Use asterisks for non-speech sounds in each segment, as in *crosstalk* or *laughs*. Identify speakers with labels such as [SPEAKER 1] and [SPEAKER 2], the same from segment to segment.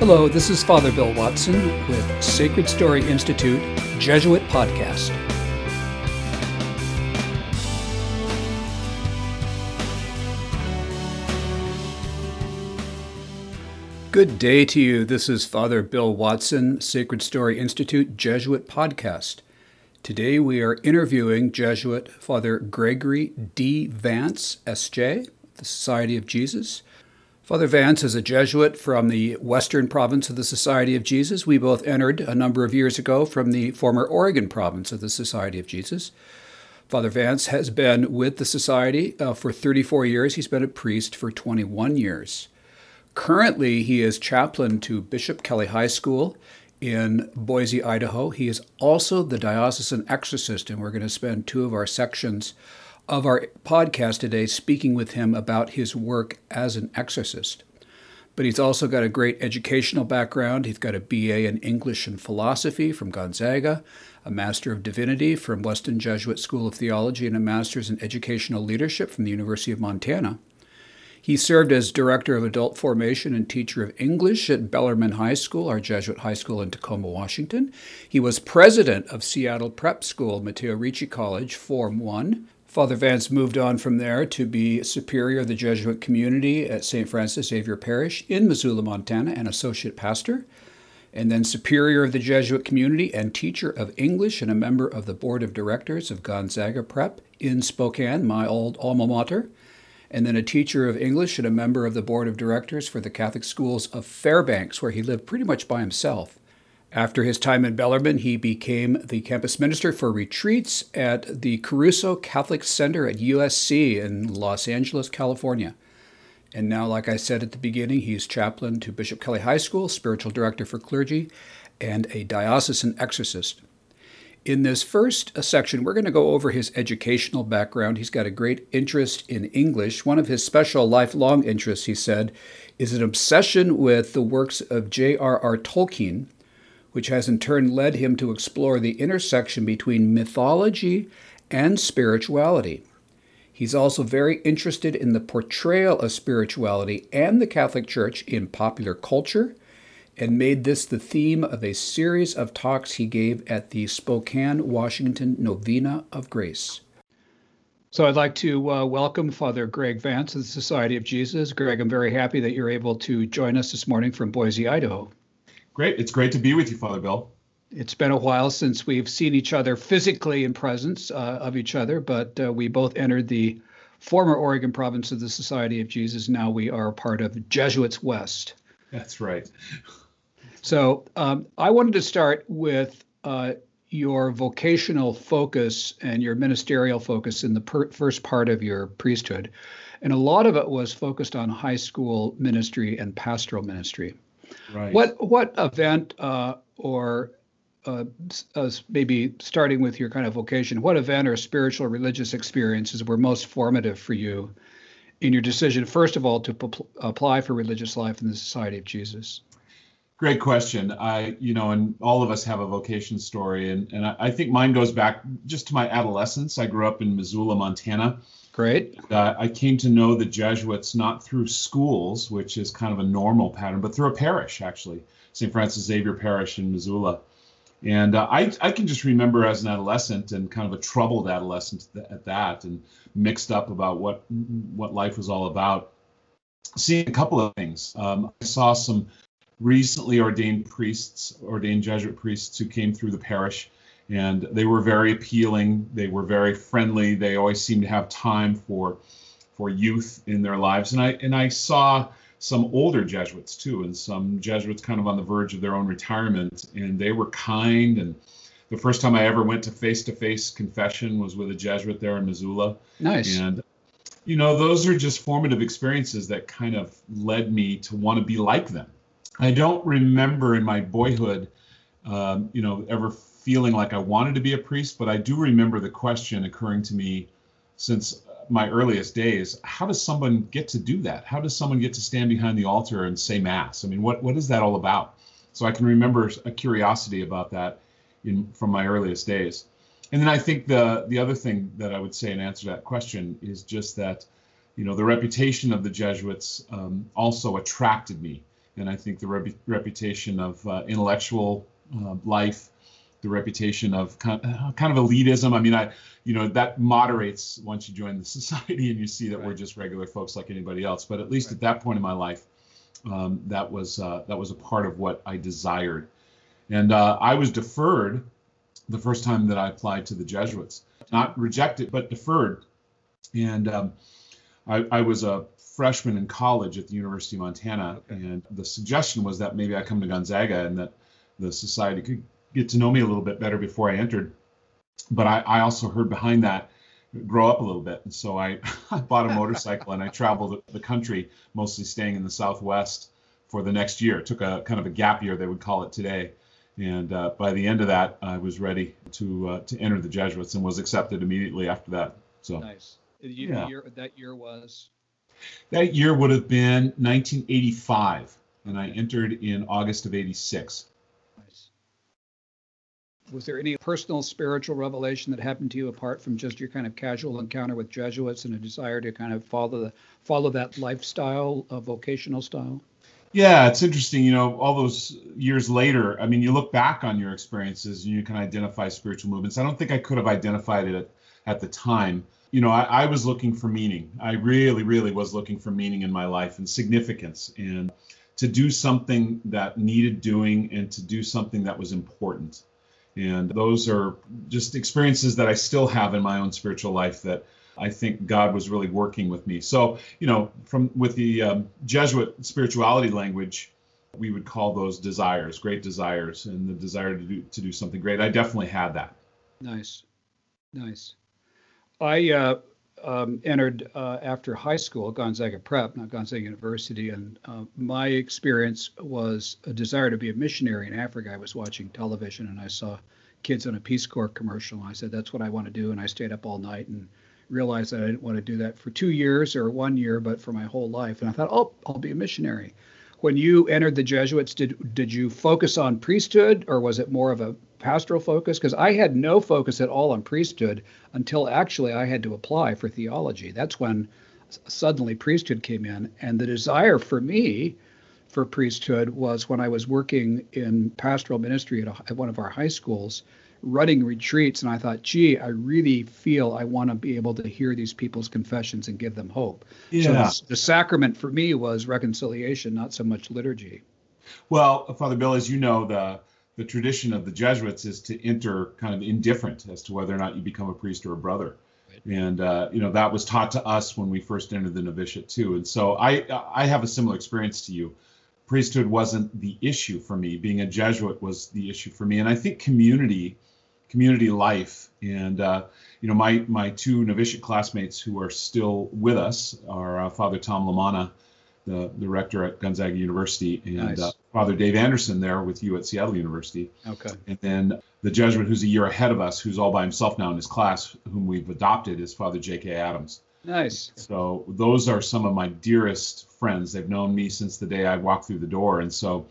[SPEAKER 1] Hello, this is Father Bill Watson with Sacred Story Institute Jesuit Podcast. Good day to you. This is Father Bill Watson, Sacred Story Institute Jesuit Podcast. Today we are interviewing Jesuit Father Gregory D. Vance, S.J., the Society of Jesus. Father Vance is a Jesuit from the western province of the Society of Jesus. We both entered a number of years ago from the former Oregon province of the Society of Jesus. Father Vance has been with the Society uh, for 34 years. He's been a priest for 21 years. Currently, he is chaplain to Bishop Kelly High School in Boise, Idaho. He is also the diocesan exorcist, and we're going to spend two of our sections of our podcast today speaking with him about his work as an exorcist. But he's also got a great educational background. He's got a BA in English and Philosophy from Gonzaga, a Master of Divinity from Weston Jesuit School of Theology, and a Master's in Educational Leadership from the University of Montana. He served as Director of Adult Formation and Teacher of English at Bellarmine High School, our Jesuit high school in Tacoma, Washington. He was President of Seattle Prep School, Matteo Ricci College, Form 1, Father Vance moved on from there to be superior of the Jesuit community at St. Francis Xavier Parish in Missoula, Montana, and associate pastor, and then superior of the Jesuit community and teacher of English and a member of the board of directors of Gonzaga Prep in Spokane, my old alma mater, and then a teacher of English and a member of the board of directors for the Catholic schools of Fairbanks, where he lived pretty much by himself. After his time in Bellarmine, he became the campus minister for retreats at the Caruso Catholic Center at USC in Los Angeles, California. And now, like I said at the beginning, he's chaplain to Bishop Kelly High School, spiritual director for clergy, and a diocesan exorcist. In this first uh, section, we're going to go over his educational background. He's got a great interest in English. One of his special lifelong interests, he said, is an obsession with the works of J.R.R. Tolkien which has in turn led him to explore the intersection between mythology and spirituality. He's also very interested in the portrayal of spirituality and the Catholic Church in popular culture and made this the theme of a series of talks he gave at the Spokane, Washington Novena of Grace. So I'd like to uh, welcome Father Greg Vance of the Society of Jesus. Greg, I'm very happy that you're able to join us this morning from Boise, Idaho.
[SPEAKER 2] Great. It's great to be with you, Father Bill.
[SPEAKER 1] It's been a while since we've seen each other physically in presence uh, of each other, but uh, we both entered the former Oregon province of the Society of Jesus. Now we are part of Jesuits West.
[SPEAKER 2] That's right.
[SPEAKER 1] So um, I wanted to start with uh, your vocational focus and your ministerial focus in the per- first part of your priesthood. And a lot of it was focused on high school ministry and pastoral ministry. Right. What what event uh, or uh, uh, maybe starting with your kind of vocation, what event or spiritual or religious experiences were most formative for you in your decision, first of all, to p- apply for religious life in the Society of Jesus?
[SPEAKER 2] Great question. I, you know, and all of us have a vocation story, and and I, I think mine goes back just to my adolescence. I grew up in Missoula, Montana
[SPEAKER 1] Great.
[SPEAKER 2] Uh, I came to know the Jesuits not through schools, which is kind of a normal pattern, but through a parish, actually, St. Francis Xavier Parish in Missoula. And uh, I, I can just remember as an adolescent and kind of a troubled adolescent at that and mixed up about what what life was all about. Seeing a couple of things. Um, I saw some recently ordained priests, ordained Jesuit priests who came through the parish and they were very appealing. They were very friendly. They always seemed to have time for for youth in their lives. And I and I saw some older Jesuits too, and some Jesuits kind of on the verge of their own retirement, and they were kind. And the first time I ever went to face-to-face confession was with a Jesuit there in Missoula.
[SPEAKER 1] Nice.
[SPEAKER 2] And you know, those are just formative experiences that kind of led me to want to be like them. I don't remember in my boyhood, um, you know, ever feeling like I wanted to be a priest, but I do remember the question occurring to me since my earliest days. How does someone get to do that? How does someone get to stand behind the altar and say mass? I mean what what is that all about? So i can remember a curiosity about that in from my earliest days. And then i think the the other thing that i would say in answer to that question is just that you know the reputation of the jesuits um, also attracted me. And I think the rep- reputation of uh, intellectual uh, life, the reputation of kind of, kind of elitism. I mean, I you know that moderates once you join the *laughs* society and you see that right. we're just regular folks like anybody else. But at least right. at that point in my life, um, that was uh, that was a part of what I desired, and uh, I was deferred the first time that I applied to the Jesuits, not rejected but deferred, and um, I, I, was a freshman in college at the University of Montana, okay. and the suggestion was that maybe I come to Gonzaga and that the society could get to know me a little bit better before I entered. But I, I also heard behind that grow up a little bit. And so I, *laughs* I bought a motorcycle and I traveled the country, mostly staying in the Southwest for the next year. It took a kind of a gap year, they would call it today. And uh, by the end of that, I was ready to uh, to enter the Jesuits and was accepted immediately after that. So
[SPEAKER 1] nice. You, yeah. Year, that year was.
[SPEAKER 2] That year would have been 1985, and I entered in August of '86
[SPEAKER 1] was there any personal spiritual revelation that happened to you apart from just your kind of casual encounter with Jesuits and a desire to kind of follow the follow that lifestyle, vocational style?
[SPEAKER 2] Yeah, it's interesting. You know, all those years later, I mean, you look back on your experiences and you can identify spiritual movements. I don't think I could have identified it at, at the time. You know, I, I was looking for meaning. I really, really was looking for meaning in my life and significance and to do something that needed doing and to do something that was important. And those are just experiences that I still have in my own spiritual life that I think God was really working with me. So, you know, from with the um, Jesuit spirituality language, we would call those desires, great desires, and the desire to do to do something great. I definitely had that.
[SPEAKER 1] Nice, nice. I uh, um, entered uh, after high school, Gonzaga Prep, not Gonzaga University, and uh, my experience was a desire to be a missionary in Africa. I was watching television and I saw kids on a Peace Corps commercial. And I said, "That's what I want to do," and I stayed up all night and realized that I didn't want to do that for two years or one year, but for my whole life. And I thought, "Oh, I'll be a missionary." When you entered the Jesuits, did did you focus on priesthood, or was it more of a pastoral focus because I had no focus at all on priesthood until actually I had to apply for theology. That's when suddenly priesthood came in. And the desire for me for priesthood was when I was working in pastoral ministry at, a, at one of our high schools, running retreats. And I thought, gee, I really feel I want to be able to hear these people's confessions and give them hope. Yeah. So the, the sacrament for me was reconciliation, not so much liturgy.
[SPEAKER 2] Well, Father Bill, as you know, the the tradition of the Jesuits is to enter kind of indifferent as to whether or not you become a priest or a brother. Right. And uh, you know that was taught to us when we first entered the novitiate too. And so I I have a similar experience to you. Priesthood wasn't the issue for me. Being a Jesuit was the issue for me. And I think community, community life, and uh, you know my my two novitiate classmates who are still with us are uh, Father Tom Lamanna the, the rector at Gonzaga University, and nice. Father Dave Anderson there with you at Seattle University.
[SPEAKER 1] Okay.
[SPEAKER 2] And then the Jesuit who's a year ahead of us, who's all by himself now in his class, whom we've adopted, is Father J.K. Adams.
[SPEAKER 1] Nice.
[SPEAKER 2] So those are some of my dearest friends. They've known me since the day I walked through the door, and so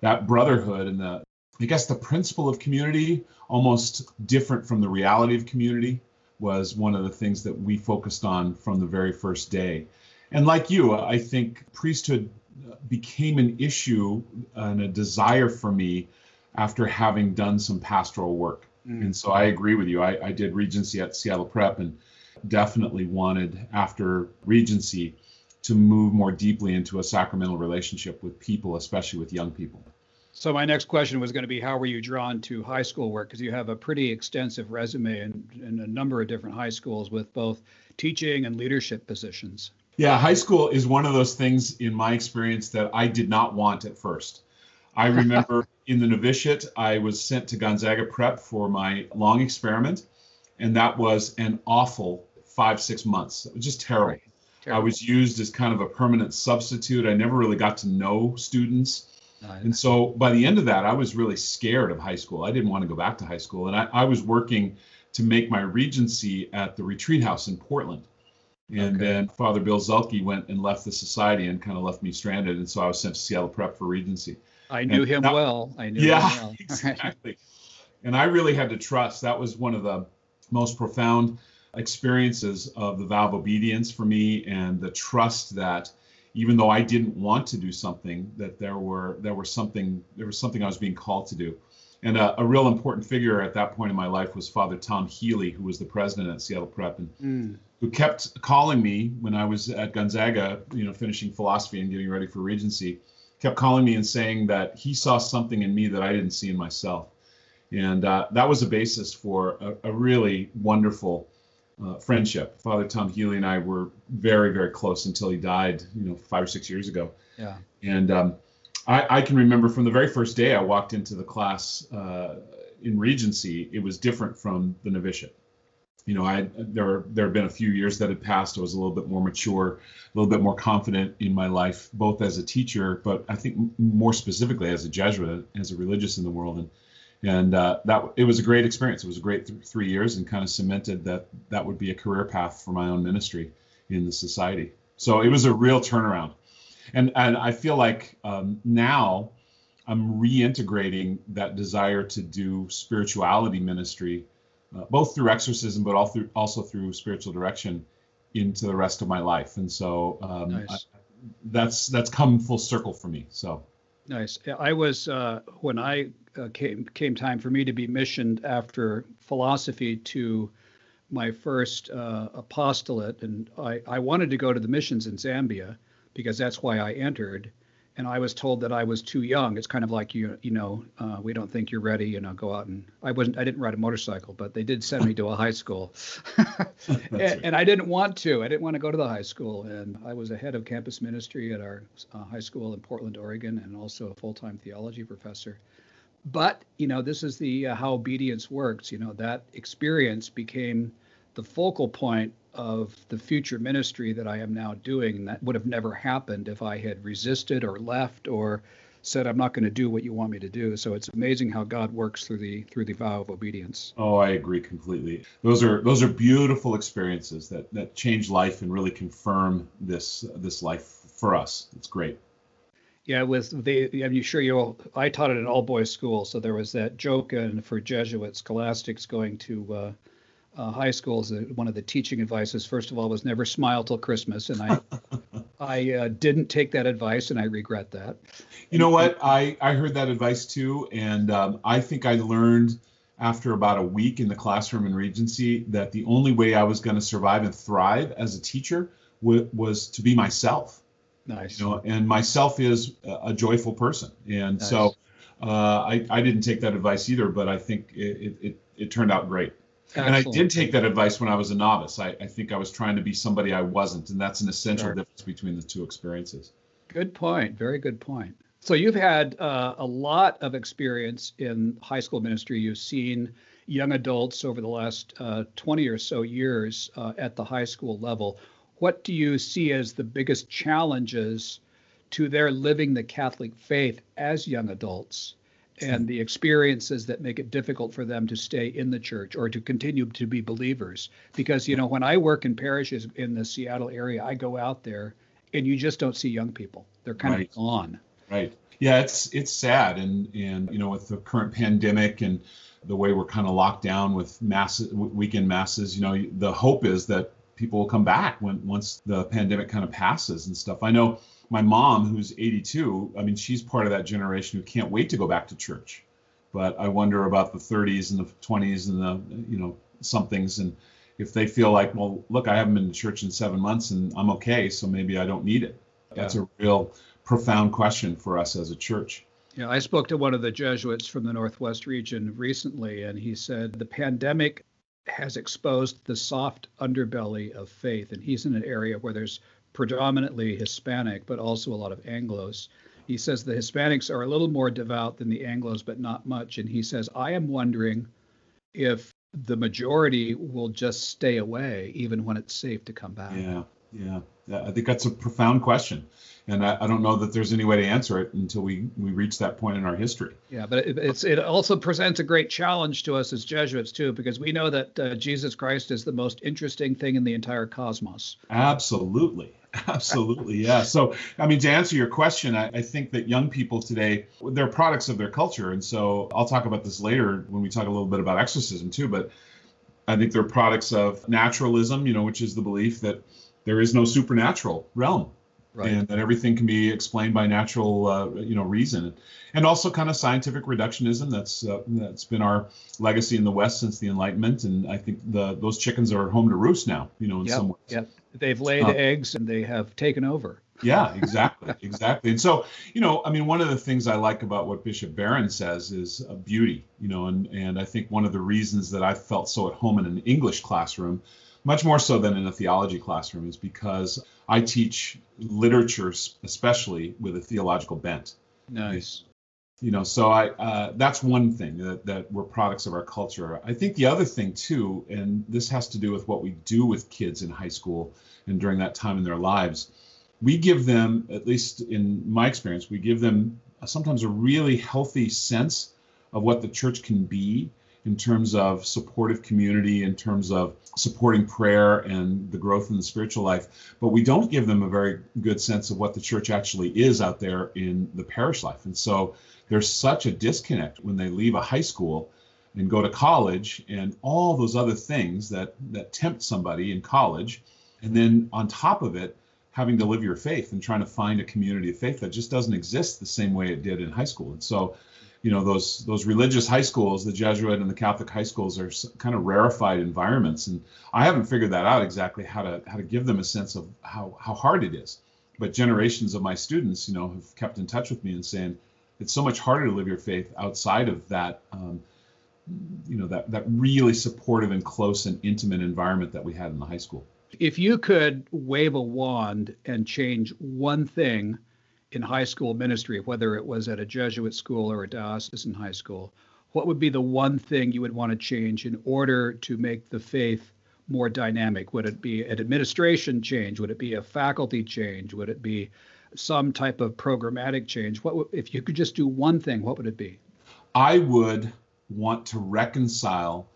[SPEAKER 2] that brotherhood and the I guess the principle of community, almost different from the reality of community, was one of the things that we focused on from the very first day. And like you, I think priesthood became an issue and a desire for me after having done some pastoral work. Mm. And so I agree with you. I, I did Regency at Seattle Prep and definitely wanted after Regency to move more deeply into a sacramental relationship with people, especially with young people.
[SPEAKER 1] So my next question was going to be, how were you drawn to high school work? Because you have a pretty extensive resume in, in a number of different high schools with both teaching and leadership positions.
[SPEAKER 2] Yeah, high school is one of those things in my experience that I did not want at first. I *laughs* remember in the novitiate, I was sent to Gonzaga Prep for my long experiment, and that was an awful five, six months. It was just terrible. Right. terrible. I was used as kind of a permanent substitute. I never really got to know students. And so by the end of that, I was really scared of high school. I didn't want to go back to high school. And I, I was working to make my regency at the retreat house in Portland. And okay. then Father Bill Zelke went and left the society and kind of left me stranded. And so I was sent to Seattle Prep for Regency.
[SPEAKER 1] I knew and him that, well. I knew
[SPEAKER 2] yeah,
[SPEAKER 1] him *laughs*
[SPEAKER 2] well. *laughs* exactly. and I really had to trust. That was one of the most profound experiences of the vow of obedience for me and the trust that even though I didn't want to do something, that there were there was something there was something I was being called to do. And a, a real important figure at that point in my life was Father Tom Healy, who was the president at Seattle Prep, and mm. Who kept calling me when I was at Gonzaga, you know, finishing philosophy and getting ready for Regency, kept calling me and saying that he saw something in me that I didn't see in myself. And uh, that was a basis for a, a really wonderful uh, friendship. Father Tom Healy and I were very, very close until he died, you know, five or six years ago.
[SPEAKER 1] Yeah.
[SPEAKER 2] And um, I, I, can remember from the very first day I walked into the class uh, in Regency, it was different from the novitiate. You know, I there there had been a few years that had passed. I was a little bit more mature, a little bit more confident in my life, both as a teacher, but I think more specifically as a Jesuit, as a religious in the world. And and uh, that it was a great experience. It was a great th- three years, and kind of cemented that that would be a career path for my own ministry in the society. So it was a real turnaround, and and I feel like um, now I'm reintegrating that desire to do spirituality ministry, uh, both through exorcism, but also through, also through spiritual direction, into the rest of my life. And so um, nice. I, that's that's come full circle for me. So
[SPEAKER 1] nice. I was uh, when I uh, came came time for me to be missioned after philosophy to my first uh, apostolate, and I, I wanted to go to the missions in Zambia because that's why I entered. And I was told that I was too young. It's kind of like you, you know, uh, we don't think you're ready. You know, go out and I wasn't. I didn't ride a motorcycle, but they did send me to a high school, *laughs* and, and, I didn't want to. I didn't want to go to the high school, and I was a head of campus ministry at our uh, high school in Portland, Oregon, and also a full-time theology professor but you know this is the uh, how obedience works you know that experience became the focal point of the future ministry that i am now doing that would have never happened if i had resisted or left or said i'm not going to do what you want me to do. So it's amazing how god works through the through the vow of obedience.
[SPEAKER 2] Oh i agree completely. Those are those are beautiful experiences that that change life and really confirm this this life for us. It's great.
[SPEAKER 1] Yeah, with the I'm sure you all. I taught at an all boys school, so there was that joke and for Jesuit scholastics going to uh, uh, high schools. Uh, one of the teaching advices, first of all, was never smile till Christmas, and I *laughs* I uh, didn't take that advice, and I regret that.
[SPEAKER 2] You know what? I I heard that advice too, and um, I think I learned after about a week in the classroom in Regency that the only way I was going to survive and thrive as a teacher w- was to be myself
[SPEAKER 1] Nice.
[SPEAKER 2] You know, and myself is a joyful person, and nice. so uh, I I didn't take that advice either, but I think it it, it turned out great. Excellent. And I did take that advice when I was a novice. I, I think I was trying to be somebody I wasn't, and that's an essential sure. difference between the two experiences.
[SPEAKER 1] Good point. Very good point. So you've had uh, a lot of experience in high school ministry. You've seen young adults over the last uh, 20 or so years uh, at the high school level what do you see as the biggest challenges to their living the Catholic faith as young adults and the experiences that make it difficult for them to stay in the church or to continue to be believers? Because, you know, when I work in parishes in the Seattle area, I go out there and you just don't see young people. They're kind right. of gone.
[SPEAKER 2] Right. Yeah, it's it's sad and and you know with the current pandemic and the way we're kind of locked down with mass weekend masses, you know, the hope is that people will come back when once the pandemic kind of passes and stuff. I know my mom, who's 82, I mean, she's part of that generation who can't wait to go back to church. But I wonder about the 30s and the 20s and the, you know, somethings. And if they feel like, well, look, I haven't been to church in seven months and I'm okay, so maybe I don't need it. Yeah. That's a real profound question for us as a church.
[SPEAKER 1] Yeah, I spoke to one of the Jesuits from the Northwest region recently, and he said the pandemic has exposed the soft underbelly of faith. And he's in an area where there's predominantly Hispanic, but also a lot of Anglos. He says the Hispanics are a little more devout than the Anglos, but not much. And he says, I am wondering if the majority will just stay away even when it's safe to come back.
[SPEAKER 2] Yeah, yeah. I think that's a profound question and I, I, don't know that there's any way to answer it until we we reach that point in our history.
[SPEAKER 1] Yeah, but it, it's it also presents a great challenge to us as Jesuits too, because we know that uh, Jesus Christ is the most interesting thing in the entire cosmos.
[SPEAKER 2] Absolutely. *laughs* Absolutely, yeah. So, I mean, to answer your question, I, I, think that young people today, they're products of their culture. And so I'll talk about this later when we talk a little bit about exorcism too. But I think they're products of naturalism, you know, which is the belief that there is no supernatural realm right. and that everything can be explained by natural, uh, you know, reason, and also kind of scientific reductionism. That's uh, that's been our legacy in the West since the Enlightenment, and I think the those chickens are home to roost now. You know, in
[SPEAKER 1] yep,
[SPEAKER 2] some ways.
[SPEAKER 1] Yep. They've laid uh, eggs and they have taken over.
[SPEAKER 2] yeah, *laughs* exactly, exactly. And so, you know, I mean, one of the things I like about what Bishop Barron says is uh, beauty. You know, and and I think one of the reasons that I felt so at home in an English classroom much more so than in a theology classroom, is because I teach literature, especially with a theological bent.
[SPEAKER 1] Nice.
[SPEAKER 2] You know, so I uh, that's one thing that, that we're products of our culture. I think the other thing too, and this has to do with what we do with kids in high school and during that time in their lives, we give them, at least in my experience, we give them sometimes a really healthy sense of what the church can be in terms of supportive community, in terms of supporting prayer and the growth in the spiritual life, but we don't give them a very good sense of what the church actually is out there in the parish life. And so there's such a disconnect when they leave a high school and go to college and all those other things that that tempt somebody in college. And then on top of it having to live your faith and trying to find a community of faith that just doesn't exist the same way it did in high school. And so you know those those religious high schools the jesuit and the catholic high schools are kind of rarefied environments. And i haven't figured that out exactly how to how to give them a sense of how how hard it is. But generations of my students you know have kept in touch with me and saying it's so much harder to live your faith outside of that um, you know that that really supportive and close and intimate environment that we had in the high school.
[SPEAKER 1] If you could wave a wand and change one thing in high school ministry, whether it was at a Jesuit school or a diocesan high school, what would be the one thing you would want to change in order to make the faith more dynamic? Would it be an administration change? Would it be a faculty change? Would it be some type of programmatic change? What if you could just do one thing? What would it be?
[SPEAKER 2] I would want to reconcile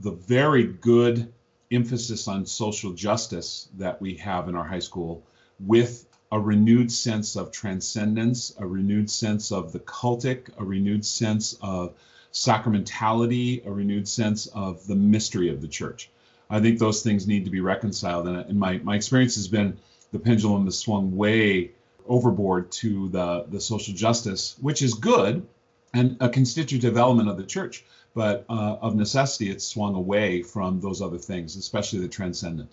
[SPEAKER 2] the very good emphasis on social justice that we have in our high school with a renewed sense of transcendence, a renewed sense of the cultic, a renewed sense of sacramentality, a renewed sense of the mystery of the church. I think those things need to be reconciled. And, my, my experience has been the pendulum has swung way overboard to the, the social justice, which is good and a constitutive element of the church. But uh, of necessity, it's swung away from those other things, especially the transcendent.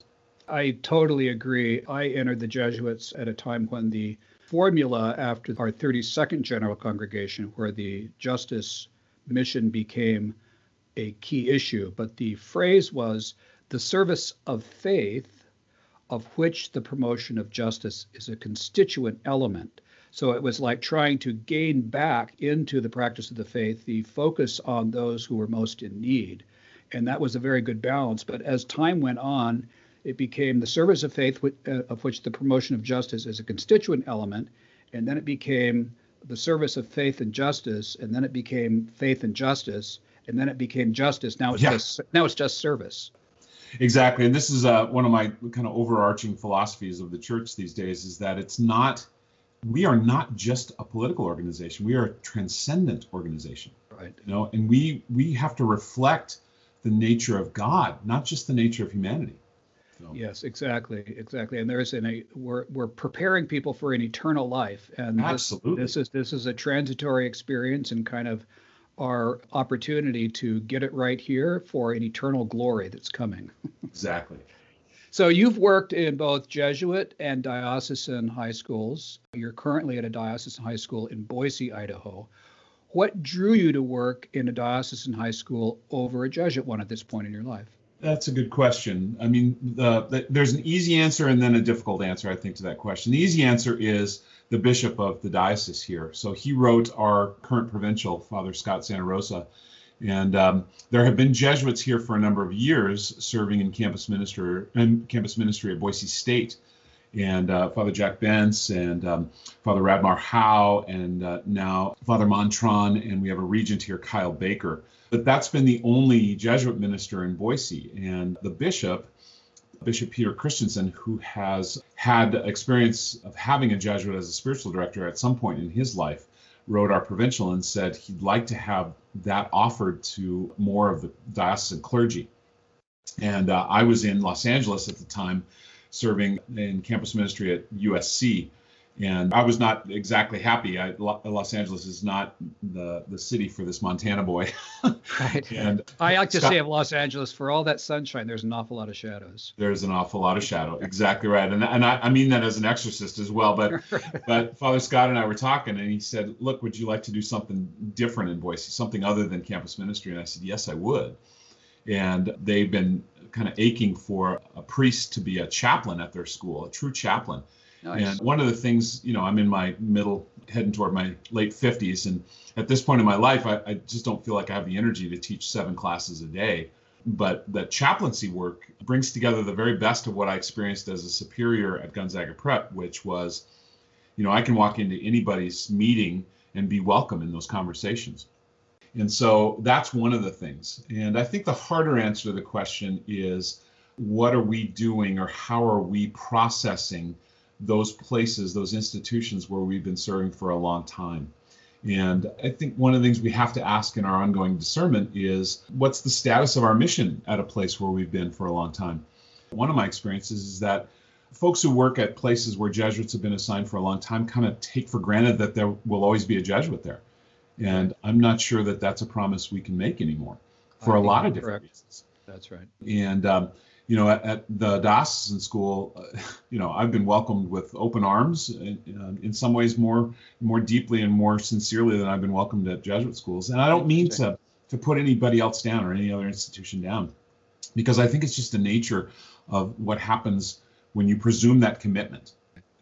[SPEAKER 1] I totally agree. I entered the Jesuits at a time when the formula after our 32nd General Congregation, where the justice mission became a key issue, but the phrase was the service of faith, of which the promotion of justice is a constituent element. So it was like trying to gain back into the practice of the faith the focus on those who were most in need. And that was a very good balance. But as time went on, it became the service of faith, uh, of which the promotion of justice is a constituent element, and then it became the service of faith and justice, and then it became faith and justice, and then it became justice. Now it's yeah. just now it's just service.
[SPEAKER 2] Exactly, and this is uh, one of my kind of overarching philosophies of the church these days is that it's not we are not just a political organization; we are a transcendent organization.
[SPEAKER 1] Right.
[SPEAKER 2] You know, and we we have to reflect the nature of God, not just the nature of humanity.
[SPEAKER 1] So. Yes, exactly, exactly. And there's an a we're we're preparing people for an eternal life, and
[SPEAKER 2] Absolutely.
[SPEAKER 1] This, this is this is a transitory experience and kind of our opportunity to get it right here for an eternal glory that's coming. *laughs*
[SPEAKER 2] exactly.
[SPEAKER 1] So you've worked in both Jesuit and diocesan high schools. You're currently at a diocesan high school in Boise, Idaho. What drew you to work in a diocesan high school over a Jesuit one at this point in your life?
[SPEAKER 2] That's a good question. I mean, the, the, there's an easy answer and then a difficult answer, I think, to that question. The easy answer is the bishop of the diocese here. So he wrote our current provincial, Father Scott Santarosa. And um, there have been Jesuits here for a number of years serving in campus minister and campus ministry at Boise State. And uh, Father Jack Bence and um, Father Radmar Howe and uh, now Father Montron, and we have a regent here, Kyle Baker. But that's been the only Jesuit minister in Boise. And the bishop, Bishop Peter Christensen, who has had experience of having a Jesuit as a spiritual director at some point in his life, wrote our provincial and said he'd like to have that offered to more of the diocesan clergy. And uh, I was in Los Angeles at the time serving in campus ministry at USC and I was not exactly happy. I, Los Angeles is not the the city for this Montana boy. *laughs*
[SPEAKER 1] right. And I like to Scott, say of Los Angeles, for all that sunshine, there's an awful lot of shadows.
[SPEAKER 2] There's an awful lot of shadow. Exactly right. And and I, I mean that as an exorcist as well. But *laughs* but Father Scott and I were talking, and he said, "Look, would you like to do something different in Boise, something other than campus ministry?" And I said, "Yes, I would." And they've been kind of aching for a priest to be a chaplain at their school, a true chaplain Nice. And one of the things, you know, I'm in my middle, heading toward my late 50s. And at this point in my life, I, I just don't feel like I have the energy to teach seven classes a day. But the chaplaincy work brings together the very best of what I experienced as a superior at Gonzaga Prep, which was, you know, I can walk into anybody's meeting and be welcome in those conversations. And so that's one of the things. And I think the harder answer to the question is what are we doing or how are we processing those places, those institutions where we've been serving for a long time. And I think one of the things we have to ask in our ongoing discernment is what's the status of our mission at a place where we've been for a long time? One of my experiences is that folks who work at places where Jesuits have been assigned for a long time kind of take for granted that there will always be a Jesuit there. And I'm not sure that that's a promise we can make anymore for a lot of different correct. reasons.
[SPEAKER 1] That's right.
[SPEAKER 2] And um, you know, at, at, the diocesan school, uh, *laughs* you know, I've been welcomed with open arms, in, uh, in, some ways more more deeply and more sincerely than I've been welcomed at Jesuit schools. And I don't mean to to put anybody else down or any other institution down, because I think it's just the nature of what happens when you presume that commitment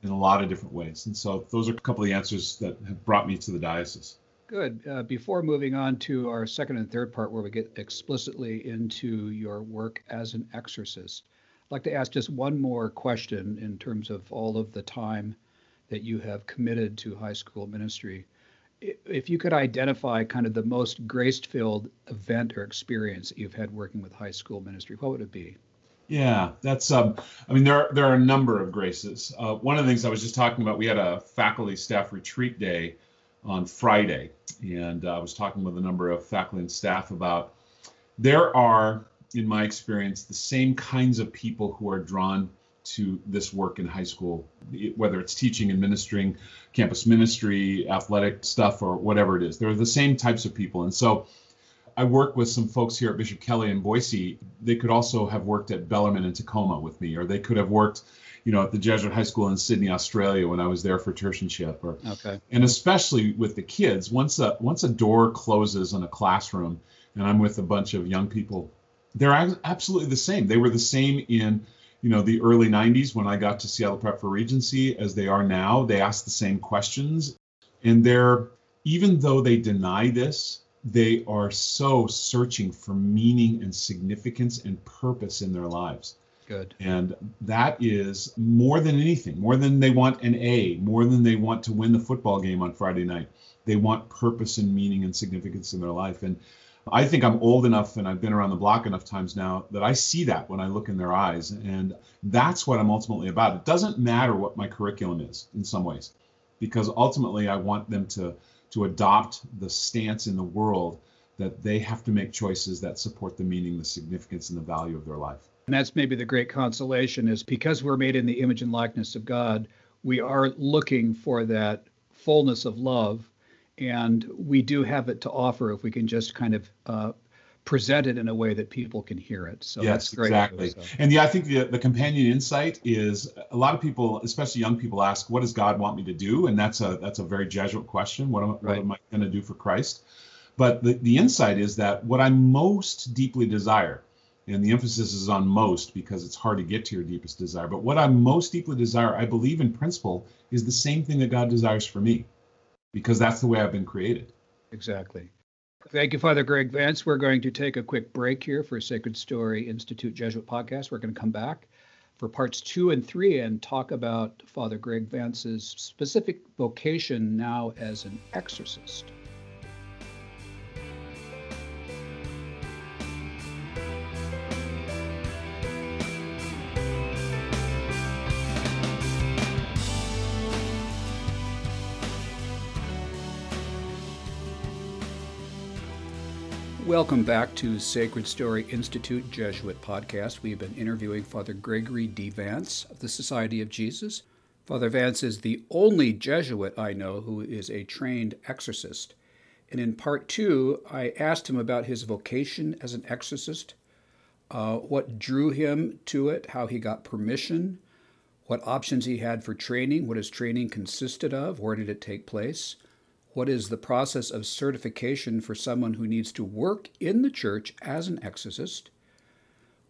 [SPEAKER 2] in a lot of different ways. And so those are a couple of the answers that have brought me to the diocese.
[SPEAKER 1] Good. Uh, before moving on to our second and third part, where we get explicitly into your work as an exorcist, I'd like to ask just one more question in terms of all of the time that you have committed to high school ministry. If you could identify kind of the most grace filled event or experience that you've had working with high school ministry, what would it be?
[SPEAKER 2] Yeah, that's um. I mean, there are, there are a number of graces. Uh, one of the things I was just talking about, we had a faculty staff retreat day on Friday, and uh, I was talking with a number of faculty and staff about there are, in my experience, the same kinds of people who are drawn to this work in high school, whether it's teaching, and ministering, campus ministry, athletic stuff, or whatever it is. They're the same types of people, and so. I work with some folks here at Bishop Kelly in Boise. They could also have worked at Bellarmine in Tacoma with me, or they could have worked you know, at the Jesuit High School in Sydney, Australia, when I was there for tertianship. Or, okay. And especially with the kids, once a once a door closes in a classroom, and I'm with a bunch of young people, they're absolutely the same. They were the same in you know the early 90s when I got to Seattle Prep for Regency as they are now. They ask the same questions, and they're even though they deny this, they are so searching for meaning and significance and purpose in their lives.
[SPEAKER 1] Good.
[SPEAKER 2] And that is more than anything, more than they want an A, more than they want to win the football game on Friday night. They want purpose and meaning and significance in their life. And I think I'm old enough and I've been around the block enough times now that I see that when I look in their eyes. And that's what I'm ultimately about. It doesn't matter what my curriculum is in some ways, because ultimately I want them to, to adopt the stance in the world that they have to make choices that support the meaning, the significance, and the value of their life.
[SPEAKER 1] And that's maybe the great consolation is because we're made in the image and likeness of God, we are looking for that fullness of love. And we do have it to offer if we can just kind of uh, present it in a way that people can hear it. So
[SPEAKER 2] yes,
[SPEAKER 1] that's great.
[SPEAKER 2] Exactly. So. And yeah, I think the, the companion insight is a lot of people, especially young people, ask, "What does God want me to do?" And that's a that's a very Jesuit question. What am, right. what am I going to do for Christ? But the, the insight is that what I most deeply desire and the emphasis is on most because it's hard to get to your deepest desire. But what I most deeply desire, I believe in principle, is the same thing that God desires for me because that's the way I've been created.
[SPEAKER 1] Exactly. Thank you, Father Greg Vance. We're going to take a quick break here for Sacred Story Institute Jesuit podcast. We're going to come back for parts two and three and talk about Father Greg Vance's specific vocation now as an exorcist. Welcome back to Sacred Story Institute Jesuit podcast. We've been interviewing Father Gregory D. Vance of the Society of Jesus, Father Vance is the only Jesuit I know who is a trained exorcist. And in part two, I asked him about his vocation as an exorcist, uh, what drew him to it, how he got permission, what options he had for training, what his training consisted of, where did it take place, what is the process of certification for someone who needs to work in the church as an exorcist,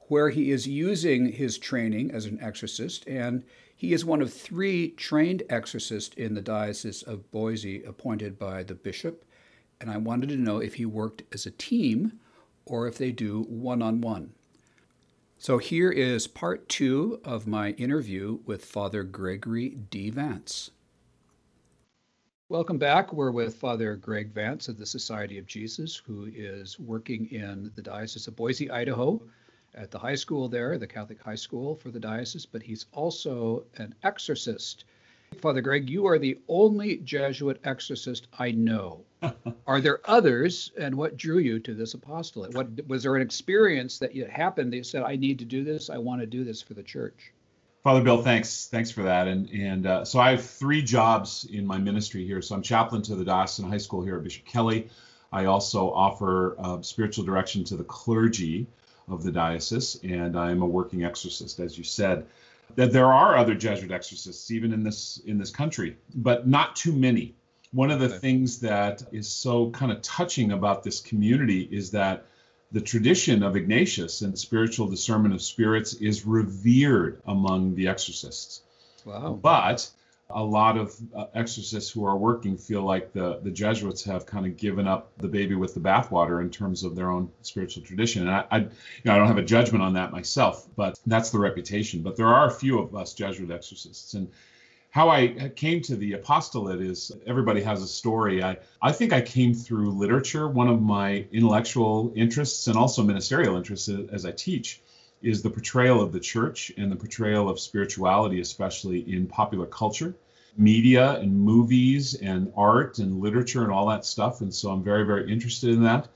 [SPEAKER 1] where he is using his training as an exorcist, and he is one of three trained exorcists in the Diocese of Boise appointed by the bishop. And I wanted to know if he worked as a team or if they do one on one. So here is part two of my interview with Father Gregory D. Vance. Welcome back. We're with Father Greg Vance of the Society of Jesus, who is working in the Diocese of Boise, Idaho, at the high school there, the Catholic high school for the diocese, but he's also an exorcist. Father Greg, you are the only Jesuit exorcist I know. *laughs* are there others, and what drew you to this apostolate? What was there an experience that you happened that you said, "I need to do this. I want to do this for the church"?
[SPEAKER 2] Father Bill, thanks, thanks for that. And and uh, so I have three jobs in my ministry here. So I'm chaplain to the diocesan high school here at Bishop Kelly. I also offer uh, spiritual direction to the clergy of the diocese, and I'm a working exorcist, as you said. That there are other Jesuit exorcists even in this in this country, but not too many. One of the things that is so kind of touching about this community is that the tradition of Ignatius and spiritual discernment of spirits is revered among the exorcists.
[SPEAKER 1] Wow.
[SPEAKER 2] But a lot of uh, exorcists who are working feel like the, the Jesuits have kind of given up the baby with the bathwater in terms of their own spiritual tradition. And I, I, you know, I don't have a judgment on that myself, but that's the reputation. But there are a few of us Jesuit exorcists. And how I came to the apostolate is everybody has a story. I, I think I came through literature. One of my intellectual interests and also ministerial interests as I teach is the portrayal of the church and the portrayal of spirituality, especially in popular culture, media and movies and art and literature and all that stuff. And so I'm very, very interested in that.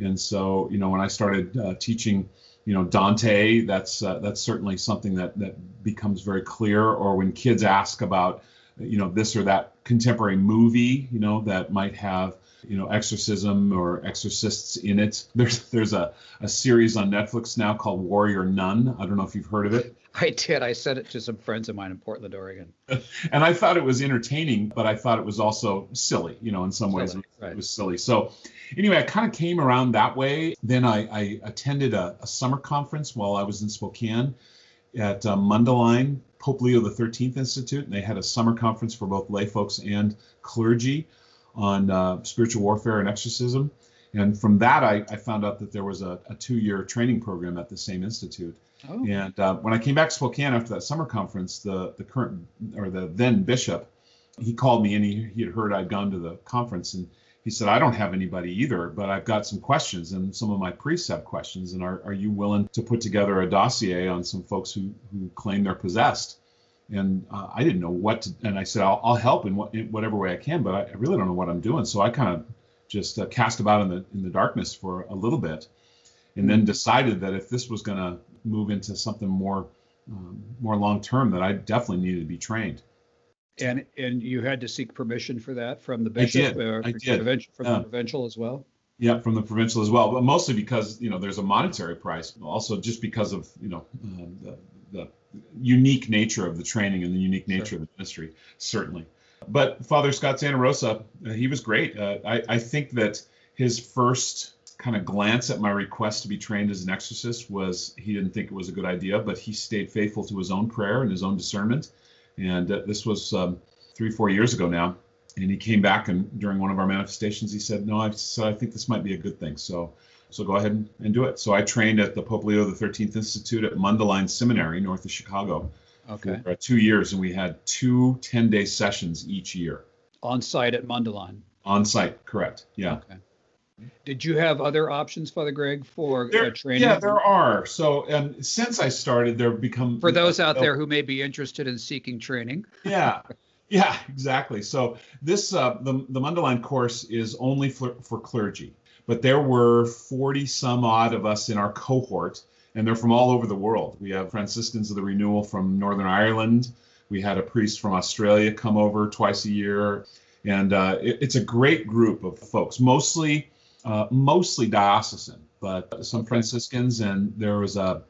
[SPEAKER 2] And so, you know, when I started uh, teaching, you know, Dante, that's uh, that's certainly something that that becomes very clear. Or when kids ask about, you know, this or that contemporary movie, you know, that might have you know exorcism or exorcists in it. There's there's a, a series on netflix now called warrior nun. I don't know if you've heard of it *laughs*
[SPEAKER 1] i did i sent it to some friends of mine in portland oregon *laughs*
[SPEAKER 2] and i thought it was entertaining but i thought it was also silly you know in some ways silly, right. it was silly so anyway i kind of came around that way then i, I attended a, a, summer conference while i was in spokane at uh, mundelein pope leo the 13th institute and they had a summer conference for both lay folks and clergy on uh, spiritual warfare and exorcism. And from that, I, I found out that there was a, a two-year training program at the same institute. Oh. And uh, when I came back to Spokane after that summer conference, the the current or the then bishop, he called me and he, he had heard I'd gone to the conference and he said, I don't have anybody either, but I've got some questions and some of my precept questions. And are, are you willing to put together a dossier on some folks who, who claim they're possessed? and uh, I didn't know what to. And I said, I'll, I'll help in, what, in, whatever way I can, but I really don't know what I'm doing. So I kind of just uh, cast about in the in the darkness for a little bit, and then decided that if this was going to move into something more um, more long term, that I definitely needed to be trained.
[SPEAKER 1] And and you had to seek permission for that from the bishop,
[SPEAKER 2] I did. I did.
[SPEAKER 1] from the provincial as well.
[SPEAKER 2] Yeah, from the provincial as well, but mostly because you know there's a monetary price. Also, just because of you know uh, the, the unique nature of the training and the unique nature sure. of the ministry, certainly. But Father Scott Santarosa, uh, he was great. Uh, I, I think that his first kind of glance at my request to be trained as an exorcist was he didn't think it was a good idea, but he stayed faithful to his own prayer and his own discernment. And uh, this was um, three, four years ago now. And he came back and during one of our manifestations, he said, "No, I said I think this might be a good thing." So so go ahead and, and do it. So I trained at the Pope Leo the 13th Institute at Mundelein Seminary, north of Chicago,
[SPEAKER 1] okay.
[SPEAKER 2] for uh, two years, and we had two 10-day sessions each year.
[SPEAKER 1] On site at Mundelein.
[SPEAKER 2] On site, correct. Yeah.
[SPEAKER 1] Okay. Did you have other options, Father Greg, for uh,
[SPEAKER 2] there,
[SPEAKER 1] uh, training?
[SPEAKER 2] Yeah, there are. So, um, since I started, there have become
[SPEAKER 1] for those out there *laughs* who may be interested in seeking training. *laughs*
[SPEAKER 2] yeah, yeah, exactly. So this uh, the the Mundelein course is only for, for clergy but there were 40 some odd of us in our cohort, and they're from all over the world. We have Franciscans of the Renewal from Northern Ireland. We had a priest from Australia come over twice a year, and uh, it, it's a great group of folks, mostly uh, mostly diocesan, but some Franciscans, and there was a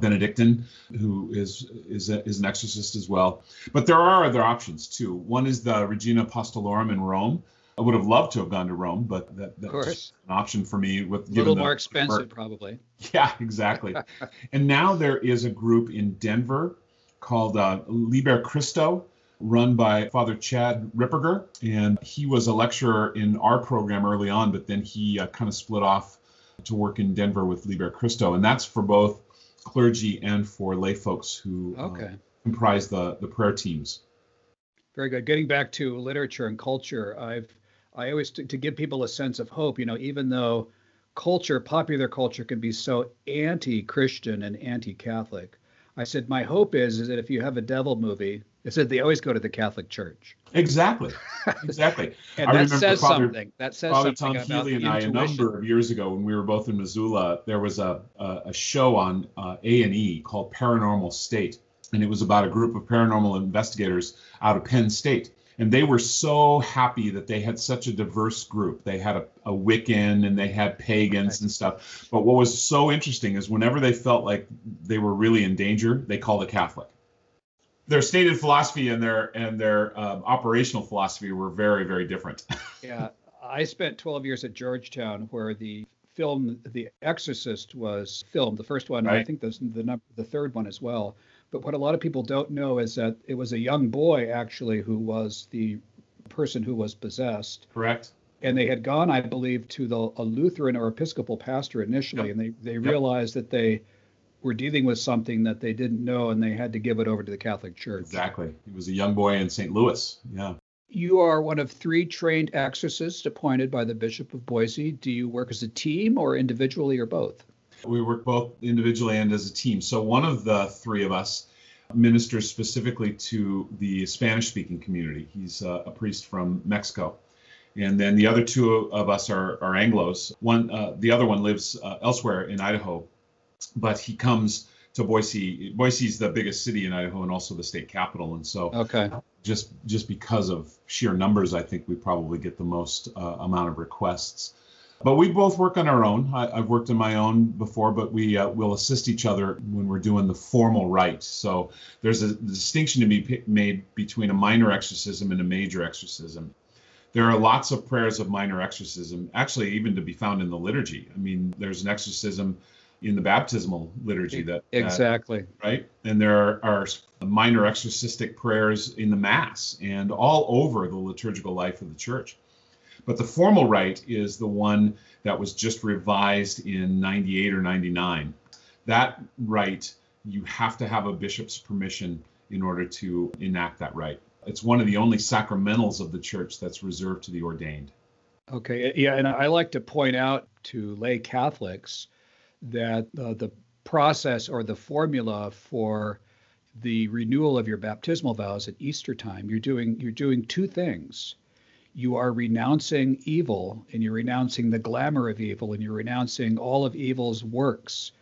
[SPEAKER 2] Benedictine who is is, a, is an exorcist as well. But there are other options too. One is the Regina Apostolorum in Rome. I would have loved to have gone to Rome, but that, that's an option for me. With
[SPEAKER 1] a little more expensive, probably. *laughs*
[SPEAKER 2] Yeah, exactly. *laughs* and now there is a group in Denver called uh, Liber Christo, run by Father Chad Ripperger. And he was a lecturer in our program early on, but then he uh, kind of split off to work in Denver with Liber Christo. And that's for both clergy and for lay folks who uh, okay. uh, comprise the, the prayer teams.
[SPEAKER 1] Very good. Getting back to literature and culture, I've I always to, to give people a sense of hope. You know, even though culture, popular culture, can be so anti-Christian and anti-Catholic, I said my hope is is that if you have a devil movie, I said they always go to the Catholic Church.
[SPEAKER 2] Exactly, exactly. *laughs*
[SPEAKER 1] and I that says Father, something. That says
[SPEAKER 2] Father
[SPEAKER 1] something
[SPEAKER 2] Tom Healy and I, a number of years ago, when we were both in Missoula, there was a a, a show on uh, A and E called Paranormal State, and it was about a group of paranormal investigators out of Penn State and they were so happy that they had such a diverse group. They had a, a Wiccan and they had pagans and stuff. But what was so interesting is whenever they felt like they were really in danger, they called a Catholic. Their stated philosophy and their and their um, operational philosophy were very very different. *laughs*
[SPEAKER 1] yeah, I spent 12 years at Georgetown, where the film The Exorcist was filmed. The first one, right. I think the the, number, the third one as well. But what a lot of people don't know is that it was a young boy actually who was the person who was possessed.
[SPEAKER 2] Correct.
[SPEAKER 1] And they had gone, I believe, to the a Lutheran or Episcopal pastor initially, yep. and they they yep. realized that they were dealing with something that they didn't know, and they had to give it over to the Catholic Church.
[SPEAKER 2] Exactly. He was a young boy in St. Louis. Yeah.
[SPEAKER 1] You are one of three trained exorcists appointed by the Bishop of Boise. Do you work as a team or individually or both?
[SPEAKER 2] We work both individually and as a team. So one of the three of us ministers specifically to the Spanish speaking community. He's uh, a priest from Mexico. And then the other two of us are, are Anglos. One, uh, the other one lives uh, elsewhere in Idaho, but he comes to Boise. Boise is the biggest city in Idaho and also the state capital. And so,
[SPEAKER 1] okay,
[SPEAKER 2] just just because of sheer numbers, I think we probably get the most uh, amount of requests. But we both work on our own. I, have worked on my own before, but we uh, will assist each other when we're doing the formal rite. So there's a distinction to be p- made between a minor exorcism and a major exorcism. There are lots of prayers of minor exorcism, actually, even to be found in the liturgy. I mean, there's an exorcism in the baptismal liturgy that
[SPEAKER 1] exactly
[SPEAKER 2] right and there are, are, minor exorcistic prayers in the mass and all over the liturgical life of the church but the formal rite is the one that was just revised in 98 or 99. That rite, you have to have a bishop's permission in order to enact that rite. It's one of the only sacramentals of the church that's reserved to the ordained.
[SPEAKER 1] Okay, yeah, and I like to point out to lay Catholics that uh, the process or the formula for the renewal of your baptismal vows at Easter time, you're doing you're doing two things you are renouncing evil and you're renouncing the glamour of evil and you're renouncing all of evil's works.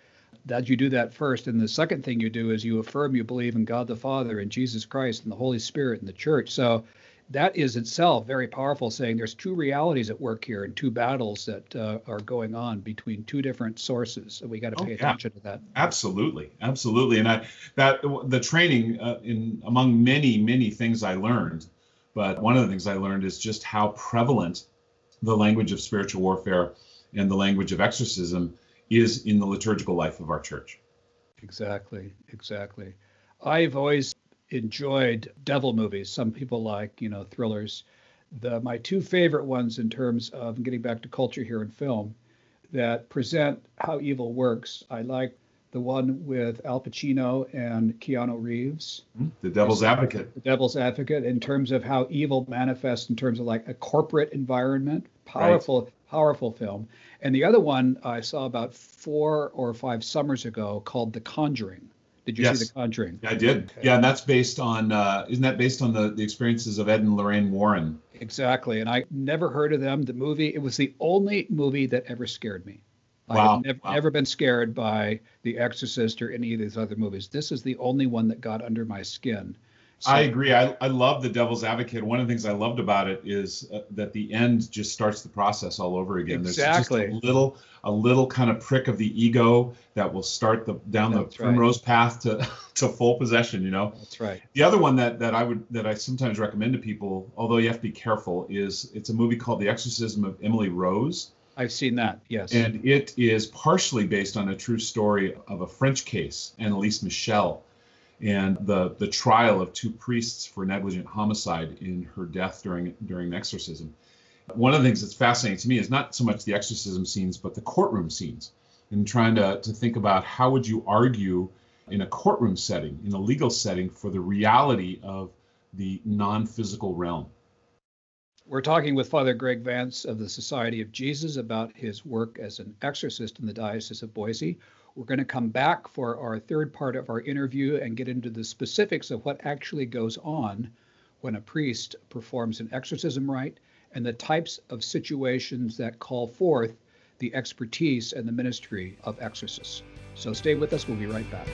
[SPEAKER 1] That you do that first. And the second thing you do is you affirm you believe in God the Father and Jesus Christ and the Holy Spirit and the church. So that is itself very powerful, saying there's two realities at work here and two battles that uh, are going on between two different sources. So we got to oh, pay oh, yeah. attention to that.
[SPEAKER 2] Absolutely, absolutely. And I that the training uh, in among many many things I learned but one of the things I learned is just how prevalent the language of spiritual warfare and the language of exorcism is in the liturgical life of our church.
[SPEAKER 1] Exactly, exactly. I've always enjoyed devil movies. Some people like, you know, thrillers. The my two favorite ones in terms of getting back to culture here in film that present how evil works. I like the one with Al Pacino and Keanu Reeves.
[SPEAKER 2] Hmm, the Devil's Advocate.
[SPEAKER 1] The Devil's Advocate, in terms of how evil manifests in terms of like a corporate environment. Powerful, right. powerful film. And the other one I saw about four or five summers ago called The Conjuring. Did you yes. see The Conjuring?
[SPEAKER 2] Yeah, I did. Okay. Yeah, and that's based on, uh, isn't that based on the, the experiences of Ed and Lorraine Warren?
[SPEAKER 1] Exactly. And I never heard of them. The movie, it was the only movie that ever scared me. Wow. I have never, wow. never been scared by The Exorcist or any of these other movies. This is the only one that got under my skin.
[SPEAKER 2] So, I agree. I, I love the devil's advocate. One of the things I loved about it is uh, that the end just starts the process all over again.
[SPEAKER 1] Exactly.
[SPEAKER 2] There's just a little a little kind of prick of the ego that will start the down That's the primrose right. path to *laughs* to full possession. You know.
[SPEAKER 1] That's right.
[SPEAKER 2] The other one that that I would that I sometimes recommend to people, although you have to be careful, is it's a movie called The Exorcism of Emily Rose.
[SPEAKER 1] I've seen that, yes.
[SPEAKER 2] And it is partially based on a true story of a French case, Anneliese Michel, and the the trial of two priests for negligent homicide in her death during during an exorcism. One of the things that's fascinating to me is not so much the exorcism scenes, but the courtroom scenes, and trying to to think about how would you argue in a courtroom setting, in a legal setting, for the reality of the non-physical realm.
[SPEAKER 1] We're talking with Father Greg Vance of the Society of Jesus about his work as an exorcist in the Diocese of Boise. We're going to come back for our third part of our interview and get into the specifics of what actually goes on when a priest performs an exorcism rite and the types of situations that call forth the expertise and the ministry of exorcists. So stay with us, we'll be right back.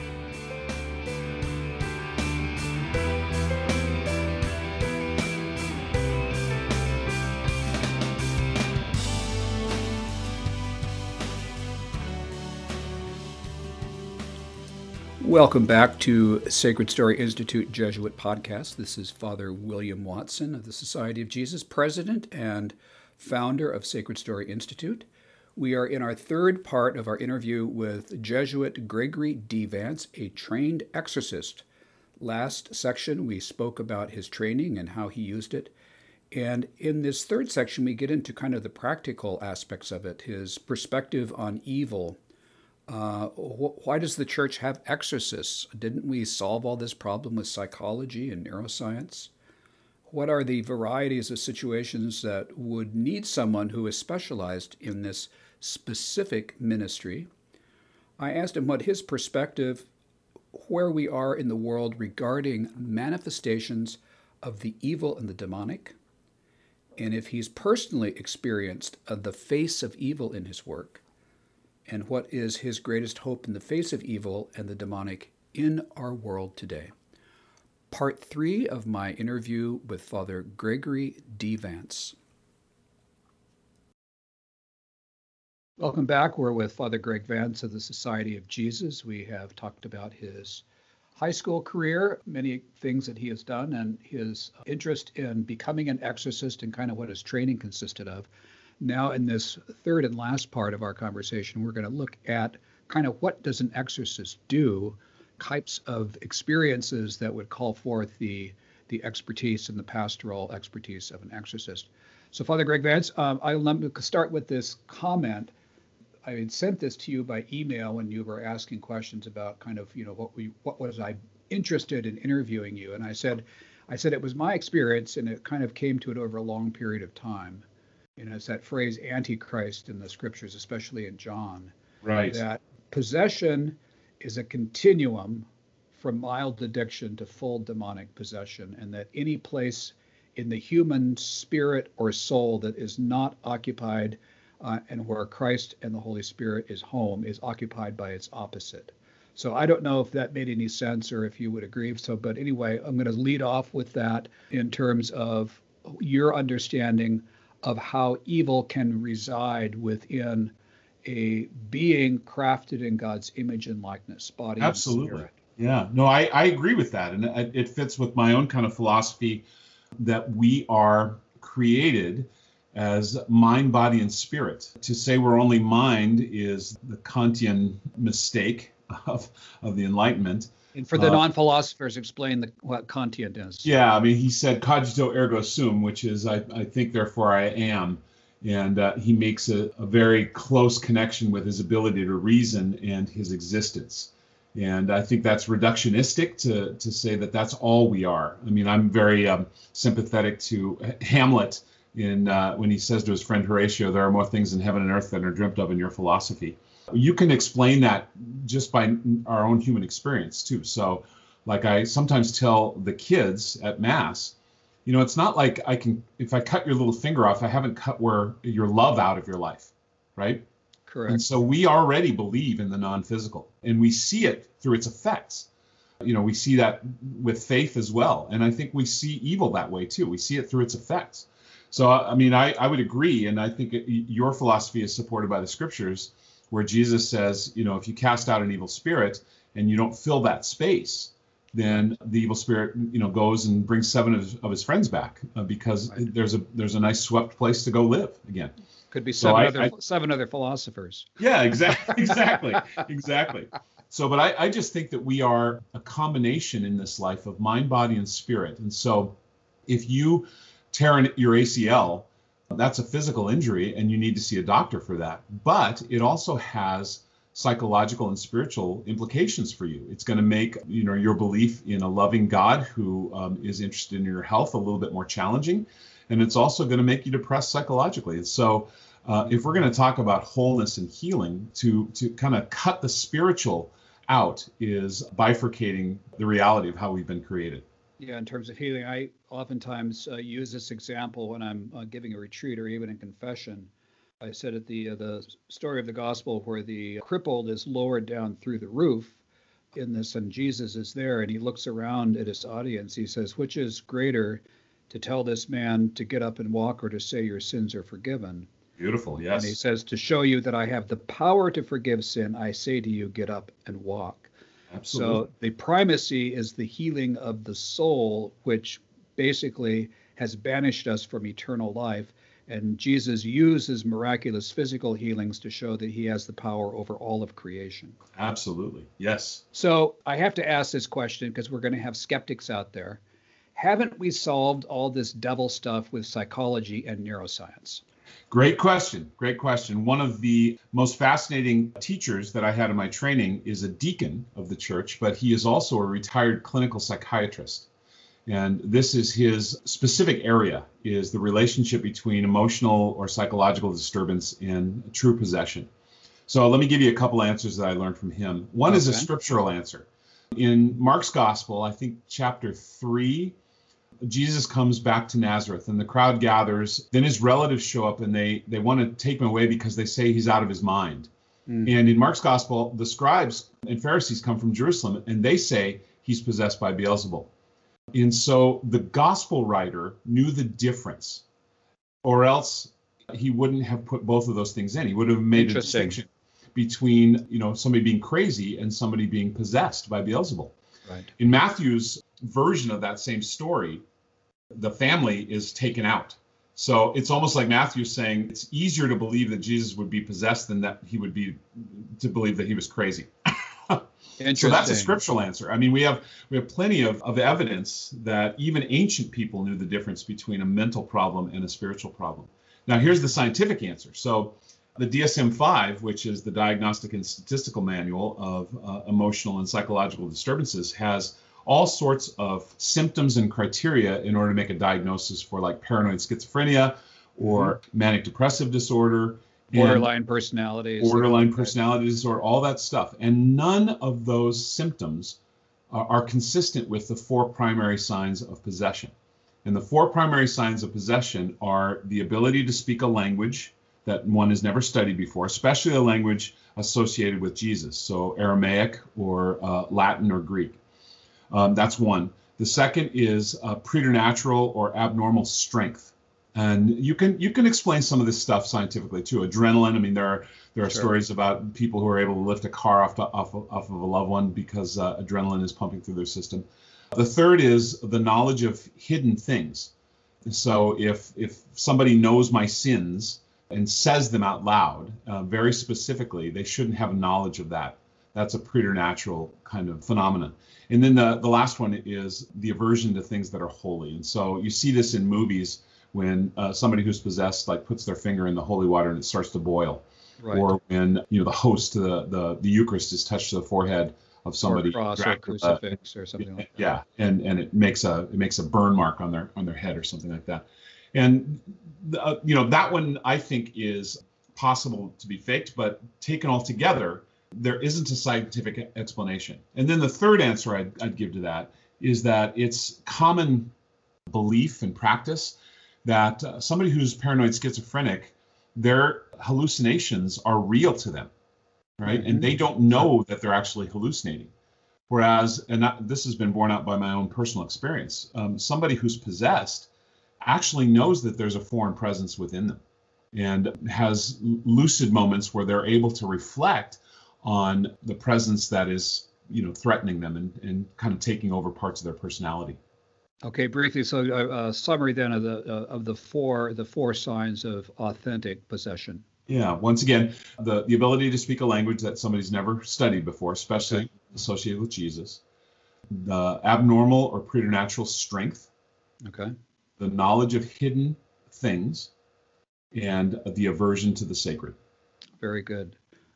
[SPEAKER 1] Welcome back to Sacred Story Institute Jesuit podcast. This is Father William Watson of the Society of Jesus, president and founder of Sacred Story Institute. We are in our third part of our interview with Jesuit Gregory D. Vance, a trained exorcist. Last section, we spoke about his training and how he used it. And in this third section, we get into kind of the practical aspects of it, his perspective on evil uh, wh- why does the church have exorcists? Didn't we solve all this problem with psychology and neuroscience? What are the varieties of situations that would need someone who is specialized in this specific ministry? I asked him what his perspective, where we are in the world regarding manifestations of the evil and the demonic, and if he's personally experienced uh, the face of evil in his work and what is his greatest hope in the face of evil and the demonic in our world today. Part three of my interview with Father Gregory D. Vance. Welcome back. We're with Father Greg Vance of the Society of Jesus. We have talked about his high school career, many things that he has done, and his interest in becoming an exorcist and kind of what his training consisted of. Now, in this third and last part of our conversation, we're going to look at kind of what does an exorcist do, types of experiences that would call forth the the expertise and the pastoral expertise of an exorcist. So, Father Greg Vance, um, I'll start with this comment. I had sent this to you by email when you were asking questions about kind of you know what we what was I interested in interviewing you, and I said I said it was my experience, and it kind of came to it over a long period of time you know, it's that phrase antichrist in the scriptures, especially in John.
[SPEAKER 2] Right.
[SPEAKER 1] That possession is a continuum from mild addiction to full demonic possession, and that any place in the human spirit or soul that is not occupied uh, and where Christ and the Holy Spirit is home is occupied by its opposite. So I don't know if that made any sense or if you would agree. So, but anyway, I'm going to lead off with that in terms of your understanding of how evil can reside within a being crafted in God's image and likeness, body and spirit.
[SPEAKER 2] Absolutely. Yeah, no, I, I agree with that. And it, it fits with my own kind of philosophy that we are created as mind, body, and spirit. To say we're only mind is the Kantian mistake of, of the Enlightenment.
[SPEAKER 1] And for the uh, non-philosophers, explain the, what Kantian is.
[SPEAKER 2] Yeah, I mean, he said cogito ergo sum, which is I, I think, therefore I am. And uh, he makes a, a, very close connection with his ability to reason and his existence. And I think that's reductionistic to, to say that that's all we are. I mean, I'm very um, sympathetic to Hamlet in uh, when he says to his friend Horatio, "There are more things in heaven and earth than are dreamt of in your philosophy." You can explain that just by our own human experience too. So, like I sometimes tell the kids at mass, you know, it's not like I can if I cut your little finger off, I haven't cut where your love out of your life, right?
[SPEAKER 1] Correct.
[SPEAKER 2] And so we already believe in the non-physical, and we see it through its effects. You know, we see that with faith as well. And I think we see evil that way too. We see it through its effects. So, I mean, I, I would agree. And I think it, your philosophy is supported by the scriptures, where Jesus says, you know, if you cast out an evil spirit and you don't fill that space, then the evil spirit, you know, goes and brings seven of his, of his friends back uh, because right. there's a there's a nice swept place to go live again.
[SPEAKER 1] Could be seven so other I, seven other philosophers.
[SPEAKER 2] Yeah, exactly, *laughs* exactly, exactly. So, but I, I just think that we are a combination in this life of mind, body, and spirit. And so, if you tear your ACL, that's a physical injury, and you need to see a doctor for that. But it also has psychological and spiritual implications for you. It's going to make you know your belief in a loving God who um, is interested in your health a little bit more challenging, and it's also going to make you depressed psychologically. And so, uh, if we're going to talk about wholeness and healing, to to kind of cut the spiritual out is bifurcating the reality of how we've been created.
[SPEAKER 1] Yeah, in terms of healing, I oftentimes uh, use this example when I'm uh, giving a retreat or even in confession I said at the uh, the story of the gospel where the crippled is lowered down through the roof in this, and Jesus is there, and he looks around at his audience. He says, "Which is greater, to tell this man to get up and walk, or to say your sins are forgiven?"
[SPEAKER 2] Beautiful, yes.
[SPEAKER 1] And he says, "To show you that I have the power to forgive sin, I say to you, get up and walk." Absolutely. So the primacy is the healing of the soul, which basically has banished us from eternal life and Jesus uses miraculous physical healings to show that he has the power over all of creation.
[SPEAKER 2] Absolutely. Yes.
[SPEAKER 1] So I have to ask this question because we're going to have skeptics out there. Haven't we solved all this devil stuff with psychology and neuroscience?
[SPEAKER 2] Great question. Great question. One of the most fascinating teachers that I had in my training is a deacon of the church, but he is also a retired clinical psychiatrist and this is his specific area is the relationship between emotional or psychological disturbance and true possession so let me give you a couple answers that i learned from him one okay. is a scriptural answer in mark's gospel i think chapter 3 jesus comes back to nazareth and the crowd gathers then his relatives show up and they they want to take him away because they say he's out of his mind mm. and in mark's gospel the scribes and pharisees come from jerusalem and they say he's possessed by beelzebul and so the gospel writer knew the difference, or else he wouldn't have put both of those things in. He would have made a distinction between, you know, somebody being crazy and somebody being possessed by Beelzebul. Right. In Matthew's version of that same story, the family is taken out. So it's almost like Matthew saying it's easier to believe that Jesus would be possessed than that he would be to believe that he was crazy. And *laughs* so that's a scriptural answer. I mean, we have we have plenty of, of evidence that even ancient people knew the difference between a mental problem and a spiritual problem. Now, here's the scientific answer. So the DSM-5, which is the Diagnostic and Statistical Manual of uh, Emotional and Psychological Disturbances, has all sorts of symptoms and criteria in order to make a diagnosis for like paranoid schizophrenia or mm-hmm. manic depressive disorder
[SPEAKER 1] borderline personalities.
[SPEAKER 2] borderline personality disorder all that stuff. And none of those symptoms are, are consistent with the four primary signs of possession. And the four primary signs of possession are the ability to speak a language that one has never studied before especially a language associated with jesus. So aramaic or uh, latin or greek um, that's one. The second is uh, preternatural or abnormal strength. And you can you can explain some of this stuff scientifically too. Adrenaline i mean there are there are sure. stories about people who are able to lift a car off, to, off, off of a loved one because uh, adrenaline is pumping through their system. The third is the knowledge of hidden things. So if if somebody knows my sins and says them out loud uh, very specifically they shouldn't have knowledge of that that's a preternatural kind of phenomenon. And then the, the last one is the aversion to things that are holy. And so you see this in movies when uh, somebody who's possessed like puts their finger in the holy water and it starts to boil, right. or when you know the host, the the, the Eucharist is touched to the forehead of somebody,
[SPEAKER 1] or cross or crucifix or something like
[SPEAKER 2] that. Yeah, and and it makes a it makes a burn mark on their on their head or something like that, and uh, you know that one I think is possible to be faked, but taken all together, there isn't a scientific explanation. And then the third answer I'd, I'd give to that is that it's common belief and practice that uh, somebody who's paranoid schizophrenic, their hallucinations are real to them, right? Mm-hmm. And they don't know that they're actually hallucinating. Whereas, and that, this has been borne out by my own personal experience, um, somebody who's possessed actually knows that there's a foreign presence within them and has lucid moments where they're able to reflect on the presence that is you know threatening them and, and kind of taking over parts of their personality.
[SPEAKER 1] Okay briefly so a, uh, a summary then of the uh, of the four the four signs of authentic possession.
[SPEAKER 2] Yeah once again the the ability to speak a language that somebody's never studied before especially okay. associated with jesus. The abnormal or preternatural strength.
[SPEAKER 1] Okay.
[SPEAKER 2] The knowledge of hidden things and the aversion to the sacred.
[SPEAKER 1] Very good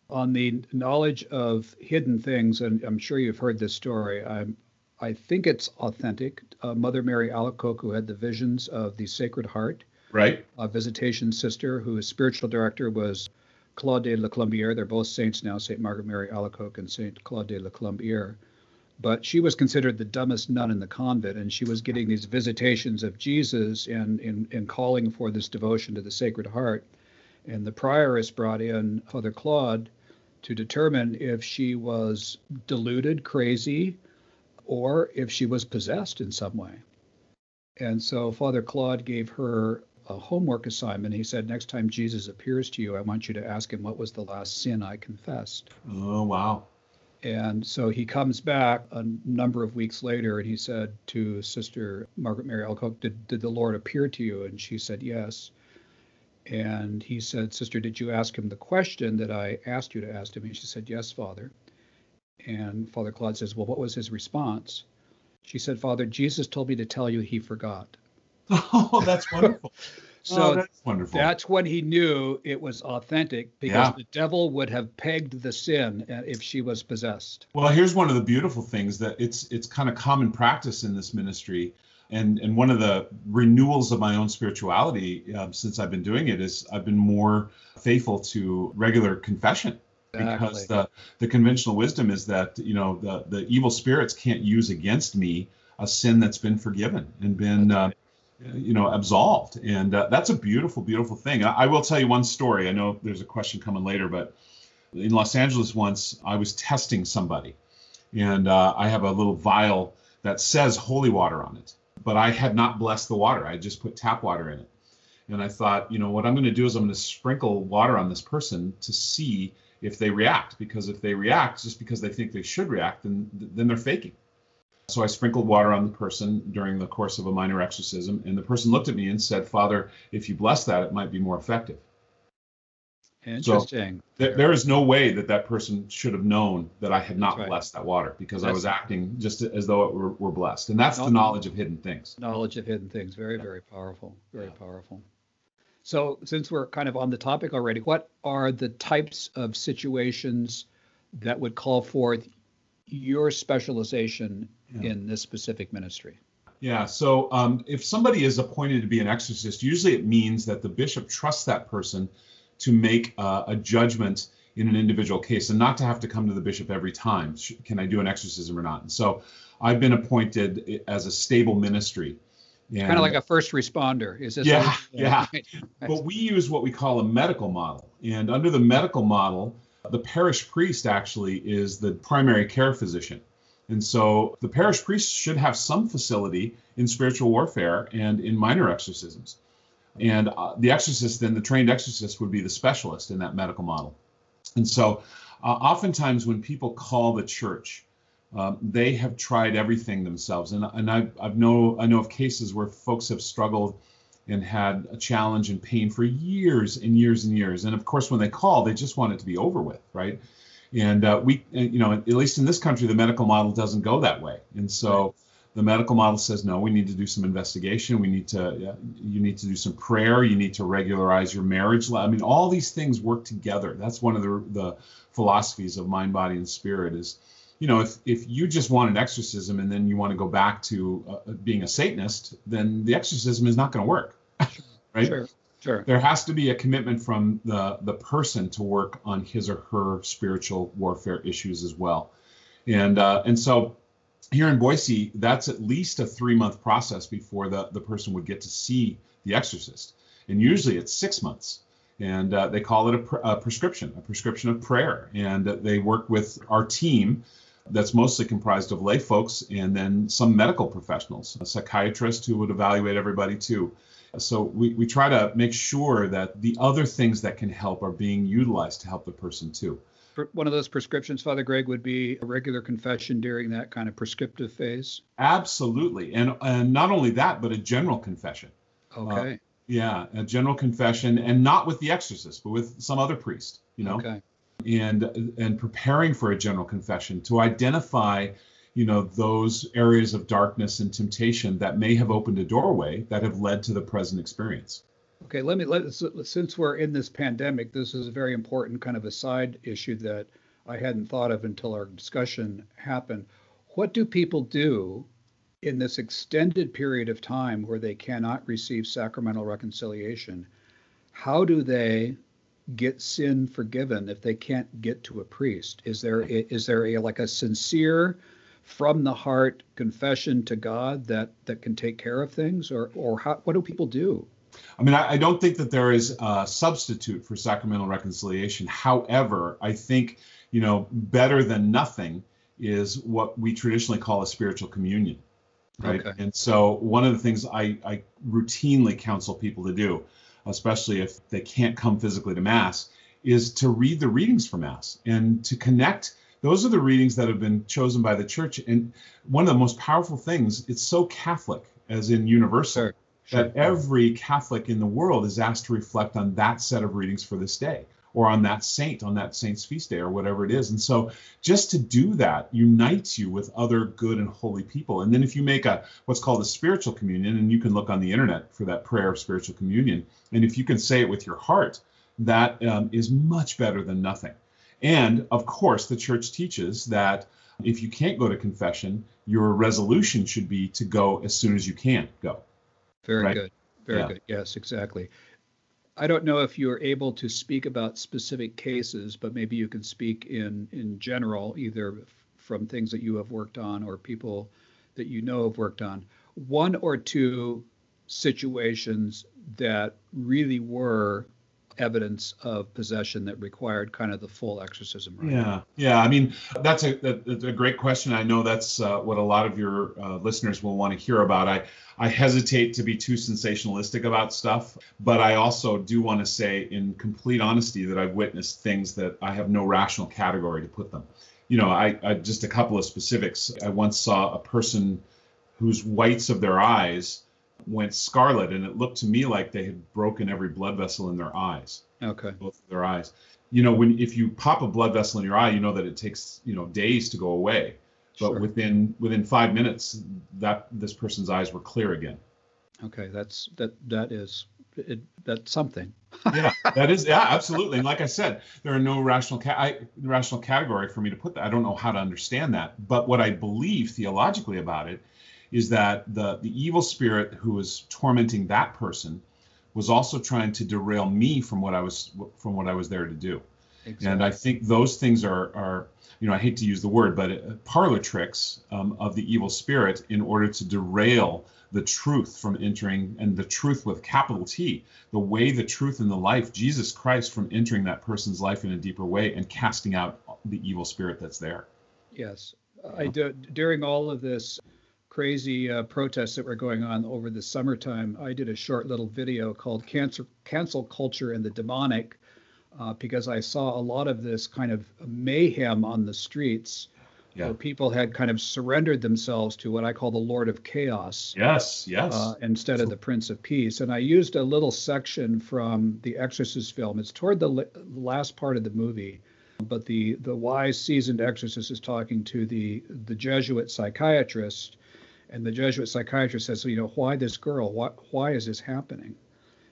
[SPEAKER 1] on the knowledge of hidden things, and I'm sure you've heard this story. I'm, I think it's authentic. Uh, Mother Mary Alacoque, who had the visions of the Sacred Heart,
[SPEAKER 2] right?
[SPEAKER 1] A visitation sister, whose spiritual director was Claude de la Colombière. They're both saints now, Saint Margaret Mary Alacoque and Saint Claude de la Colombière. But she was considered the dumbest nun in the convent, and she was getting these visitations of Jesus and in, in calling for this devotion to the Sacred Heart. And the prioress brought in Father Claude to determine if she was deluded, crazy, or if she was possessed in some way. And so Father Claude gave her a homework assignment. He said, Next time Jesus appears to you, I want you to ask him, What was the last sin I confessed?
[SPEAKER 2] Oh, wow.
[SPEAKER 1] And so he comes back a number of weeks later and he said to Sister Margaret Mary Alacoque, did, did the Lord appear to you? And she said, Yes. And he said, Sister, did you ask him the question that I asked you to ask him? And she said, Yes, Father. And Father Claude says, Well, what was his response? She said, Father, Jesus told me to tell you he forgot. *laughs*
[SPEAKER 2] Oh, that's wonderful. *laughs*
[SPEAKER 1] so oh, that's wonderful. That's when he knew it was authentic because yeah. the devil would have pegged the sin uh, if she was possessed.
[SPEAKER 2] Well, here's one of the beautiful things that it's it's kind of common practice in this ministry and and one of the renewals of my own spirituality um, since I've been doing it is I've been more faithful to regular confession. Exactly. because the the conventional wisdom is that you know the the evil spirits can't use against me a sin that's been forgiven and been uh, you know absolved. And uh, that's a beautiful beautiful thing. I, I will tell you one story. I know there's a question coming later but in los angeles once i was testing somebody. And uh, i have a little vial that says holy water on it but I had not blessed the water. I just put tap water in it. And I thought, you know, what I'm going to do is I'm going to sprinkle water on this person to see if they react. Because if they react just because they think they should react, then then they're faking. So I sprinkled water on the person during the course of a minor exorcism, and the person looked at me and said, "Father, if you bless that, it might be more effective."
[SPEAKER 1] Interesting.
[SPEAKER 2] So th- there is no way that that person should have known that I had not right. blessed that water because that's, I was acting just as though it were, were blessed. And that's the knowledge of hidden things.
[SPEAKER 1] Knowledge of hidden things. Very, very powerful. Very yeah. powerful. So, since we're kind of on the topic already, what are the types of situations that would call forth your specialization yeah. in this specific ministry?
[SPEAKER 2] Yeah. So, um, if somebody is appointed to be an exorcist, usually it means that the bishop trusts that person to make uh, a judgment in an individual case and not to have to come to the bishop every time. Can I do an exorcism or not? And so I've been appointed as a stable ministry.
[SPEAKER 1] kind of like a first responder. Is this?
[SPEAKER 2] Yeah, yeah. *laughs* but we use what we call a medical model. And under the medical model, the parish priest actually is the primary care physician. And so the parish priest should have some facility in spiritual warfare and in minor exorcisms. And uh, the exorcist, then the trained exorcist, would be the specialist in that medical model. And so, uh, oftentimes when people call the church, um, they have tried everything themselves. And, and I, I've know I know of cases where folks have struggled and had a challenge and pain for years and years and years. And of course, when they call, they just want it to be over with, right? And uh, we, you know, at least in this country, the medical model doesn't go that way. And so the medical model says no we need to do some investigation. We need to you need to do some prayer. You need to regularize your marriage i mean all these things work together. That's one of the, the philosophies of mind body and spirit is you know if, if you just want an exorcism and then you want to go back to uh, being a satanist then the exorcism is not going to work *laughs* right?
[SPEAKER 1] Sure sure.
[SPEAKER 2] There has to be a commitment from the the person to work on his or her spiritual warfare issues as well. And uh, and so here in Boise, that's at least a three month process before the, the person would get to see the exorcist. And usually it's six months. And uh, they call it a, a, prescription, a prescription of prayer. And uh, they work with our team that's mostly comprised of lay folks and then some medical professionals, a psychiatrist who would evaluate everybody too. So we, we try to make sure that the other things that can help are being utilized to help the person too.
[SPEAKER 1] One of those prescriptions, Father Greg, would be a regular confession during that kind of prescriptive phase.
[SPEAKER 2] Absolutely, and and not only that, but a general confession.
[SPEAKER 1] Okay. Uh,
[SPEAKER 2] yeah, a general confession, and not with the exorcist, but with some other priest. You know.
[SPEAKER 1] Okay.
[SPEAKER 2] And and preparing for a general confession to identify you know those areas of darkness and temptation that may have opened a doorway that have led to the present experience
[SPEAKER 1] okay let me let since we're in this pandemic this is a very important kind of a side issue that i hadn't thought of until our discussion happened. What do people do in this extended period of time where they cannot receive sacramental reconciliation? How do they get sin forgiven if they can't get to a priest? Is there is there a like a sincere from the heart confession to God that that can take care of things, or or how, what do people do?
[SPEAKER 2] I mean, I, I, don't think that there is a substitute for sacramental reconciliation. However, I think you know better than nothing is what we traditionally call a spiritual communion, right? Okay. And so one of the things I, I routinely counsel people to do, especially if they can't come physically to mass, is to read the readings for mass and to connect those are the readings that have been chosen by the church. And one of the most powerful things, it's so Catholic, as in universal, sure, sure. that every Catholic in the world is asked to reflect on that set of readings for this day or on that saint, on that saint's feast day, or whatever it is. And so just to do that unites you with other good and holy people. And then if you make a what's called a spiritual communion, and you can look on the internet for that prayer of spiritual communion, and if you can say it with your heart, that um, is much better than nothing. And of course, the church teaches that if you can't go to confession, your resolution should be to go as soon as you can go.
[SPEAKER 1] Very right? good. Very yeah. good. Yes, exactly. I don't know if you're able to speak about specific cases, but maybe you can speak in in general, either from things that you have worked on or people that you know have worked on. One or two situations that really were evidence of possession that required kind of the full exorcism.
[SPEAKER 2] Right? Yeah, yeah. I mean, that's a a great question. I know that's uh, what a lot of your uh, listeners will want to hear about. I I hesitate to be too sensationalistic about stuff, but I also do want to say, in complete honesty, that I've witnessed things that I have no rational category to put them. You know, I, I just a couple of specifics. I once saw a person whose whites of their eyes went scarlet, and it looked to me like they had broken every blood vessel in their eyes.
[SPEAKER 1] Okay.
[SPEAKER 2] Both of their eyes. You know, when if you pop a blood vessel in your eye, you know that it takes you know days to go away, but sure. within within five minutes, that this person's eyes were clear again.
[SPEAKER 1] Okay, that's that that is it, that's something. *laughs*
[SPEAKER 2] yeah, that is yeah, absolutely. And like I said, there are no rational ca- I, rational category for me to put that. I don't know how to understand that, but what I believe theologically about it is that the the evil spirit who was tormenting that person was also trying to derail me from what I was from what I was there to do. Exactly. And I think those things are are you know I hate to use the word, but uh, parlor tricks um, of the evil spirit in order to derail the truth from entering and the truth with capital T, the way, the truth, and the life, Jesus Christ from entering that person's life in a deeper way and casting out the evil spirit that's there.
[SPEAKER 1] Yes, I do. During all of this, crazy uh, protests that were going on over the summertime, I did a short little video called "Cancer Cancel Culture and the Demonic," uh, because I saw a lot of this kind of mayhem on the streets. Yeah. Where people had kind of surrendered themselves to what I call the Lord of Chaos.
[SPEAKER 2] Yes, yes. Uh,
[SPEAKER 1] instead of the Prince of Peace. And I used a little section from the Exorcist film. It's toward the last part of the movie but the the wise seasoned exorcist is talking to the the jesuit psychiatrist and the Jesuit psychiatrist says, so, you know, why this girl? Why, why is this happening?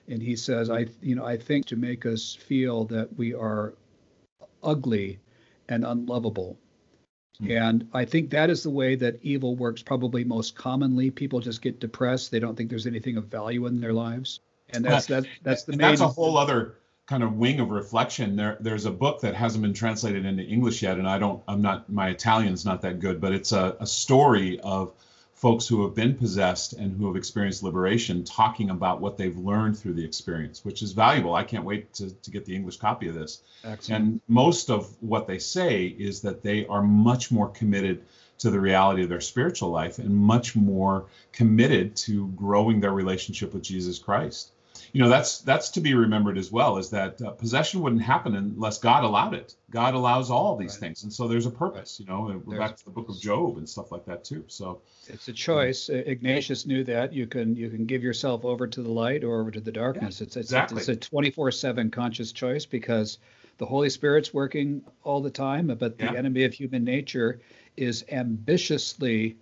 [SPEAKER 1] And he says, I, you know, I think to make us feel that we are ugly and unlovable. Mm-hmm. And I think that is the way that evil works probably most commonly. People just get depressed. They don't think there's anything of value in their lives. And that's that that's the
[SPEAKER 2] and
[SPEAKER 1] main
[SPEAKER 2] that's a whole other kind of wing of reflection. There there's a book that hasn't been translated into English yet, and I don't I'm not my Italian's not that good, but it's a, a story of folks who have been possessed and who have experienced liberation talking about what they've learned through the experience, which is valuable. I can't wait to, to get the English copy of this. Excellent. And most of what they say is that they are much more committed to the reality of their spiritual life and much more committed to growing their relationship with Jesus Christ you know that's that's to be remembered as well is that uh, possession wouldn't happen unless god allowed it god allows all these right. things and so there's a purpose right. you know we're back to the book of job and stuff like that too so
[SPEAKER 1] it's a choice um, ignatius knew that you can you can give yourself over to the light or over to the darkness yeah, it's, it's, exactly. it's a 24-7 conscious choice because the holy spirit's working all the time but the yeah. enemy of human nature is ambitiously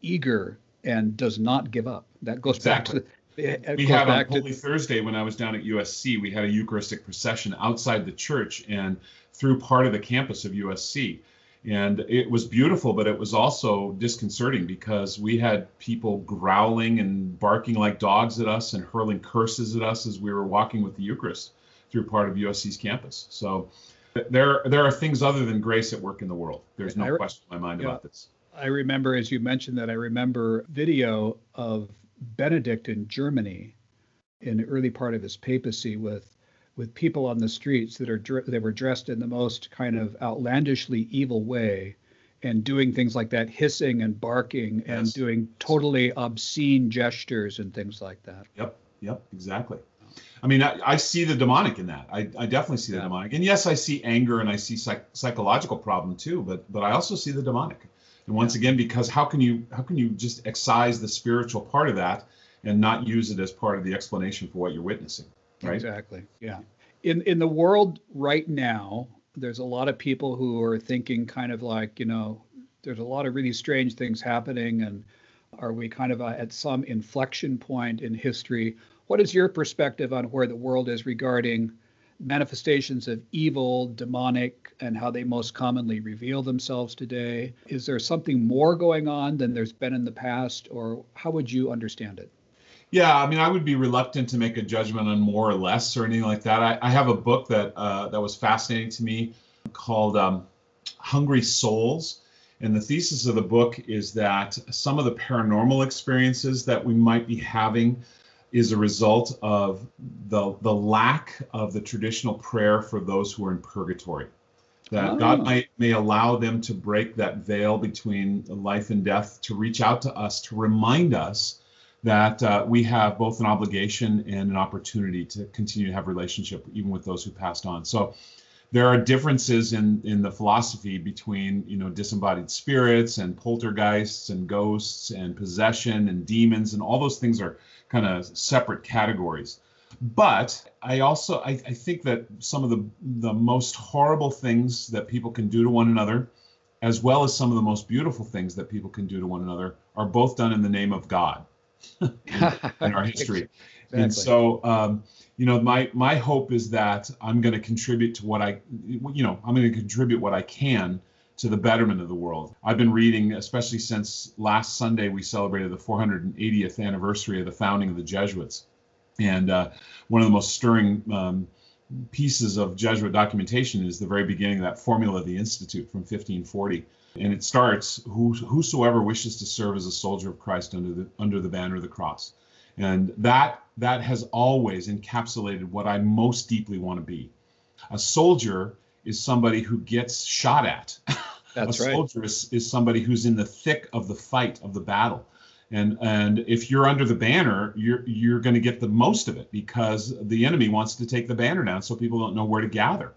[SPEAKER 1] eager and does not give up that goes exactly. back to
[SPEAKER 2] we had on Holy to... Thursday when I was down at USC, we had a Eucharistic procession outside the church and through part of the campus of USC. And it was beautiful, but it was also disconcerting because we had people growling and barking like dogs at us and hurling curses at us as we were walking with the Eucharist through part of USC's campus. So there, there are things other than grace at work in the world. There's no question in my mind yeah, about this.
[SPEAKER 1] I remember, as you mentioned that, I remember video of Benedict in Germany in the early part of his papacy with with people on the streets that are they were dressed in the most kind of outlandishly evil way and doing things like that hissing and barking yes. and doing totally obscene gestures and things like that.
[SPEAKER 2] Yep yep exactly. I mean i, I see the demonic in that. I, I definitely see the yeah. demonic. And yes i see anger and i see psych- psychological problem too but but i also see the demonic and once again, because how can you how can you just excise the spiritual part of that and not use it as part of the explanation for what you're witnessing? Right.
[SPEAKER 1] Exactly. Yeah. In in the world right now, there's a lot of people who are thinking kind of like, you know, there's a lot of really strange things happening and are we kind of uh, at some inflection point in history? What is your perspective on where the world is regarding manifestations of evil, demonic, and how they most commonly reveal themselves today? Is there something more going on than there's been in the past, or how would you understand it?
[SPEAKER 2] Yeah, I mean, I would be reluctant to make a judgment on more or less or anything like that. I, I have a book that uh, that was fascinating to me called um, "Hungry Souls," and the thesis of the book is that some of the paranormal experiences that we might be having is a result of the the lack of the traditional prayer for those who are in purgatory. That oh. God might may allow them to break that veil between life and death to reach out to us to remind us that uh, we have both an obligation and an opportunity to continue to have relationship even with those who passed on. So there are differences in in the philosophy between you know disembodied spirits and poltergeists and ghosts and possession and demons and all those things are kind of separate categories. But I also I, I think that some of the the most horrible things that people can do to one another, as well as some of the most beautiful things that people can do to one another, are both done in the name of God in, *laughs* in our history. Exactly. And so, um, you know, my my hope is that I'm going to contribute to what I, you know, I'm going to contribute what I can to the betterment of the world. I've been reading, especially since last Sunday, we celebrated the 480th anniversary of the founding of the Jesuits. And uh, one of the most stirring um, pieces of Jesuit documentation is the very beginning of that formula of the Institute from 1540. And it starts, whosoever wishes to serve as a soldier of Christ under the, under the banner of the cross. And that, that has always encapsulated what I most deeply want to be. A soldier is somebody who gets shot at. *laughs*
[SPEAKER 1] That's
[SPEAKER 2] a
[SPEAKER 1] right.
[SPEAKER 2] soldier is, is somebody who's in the thick of the fight of the battle. And and if you're under the banner, you're you're going to get the most of it because the enemy wants to take the banner down, so people don't know where to gather.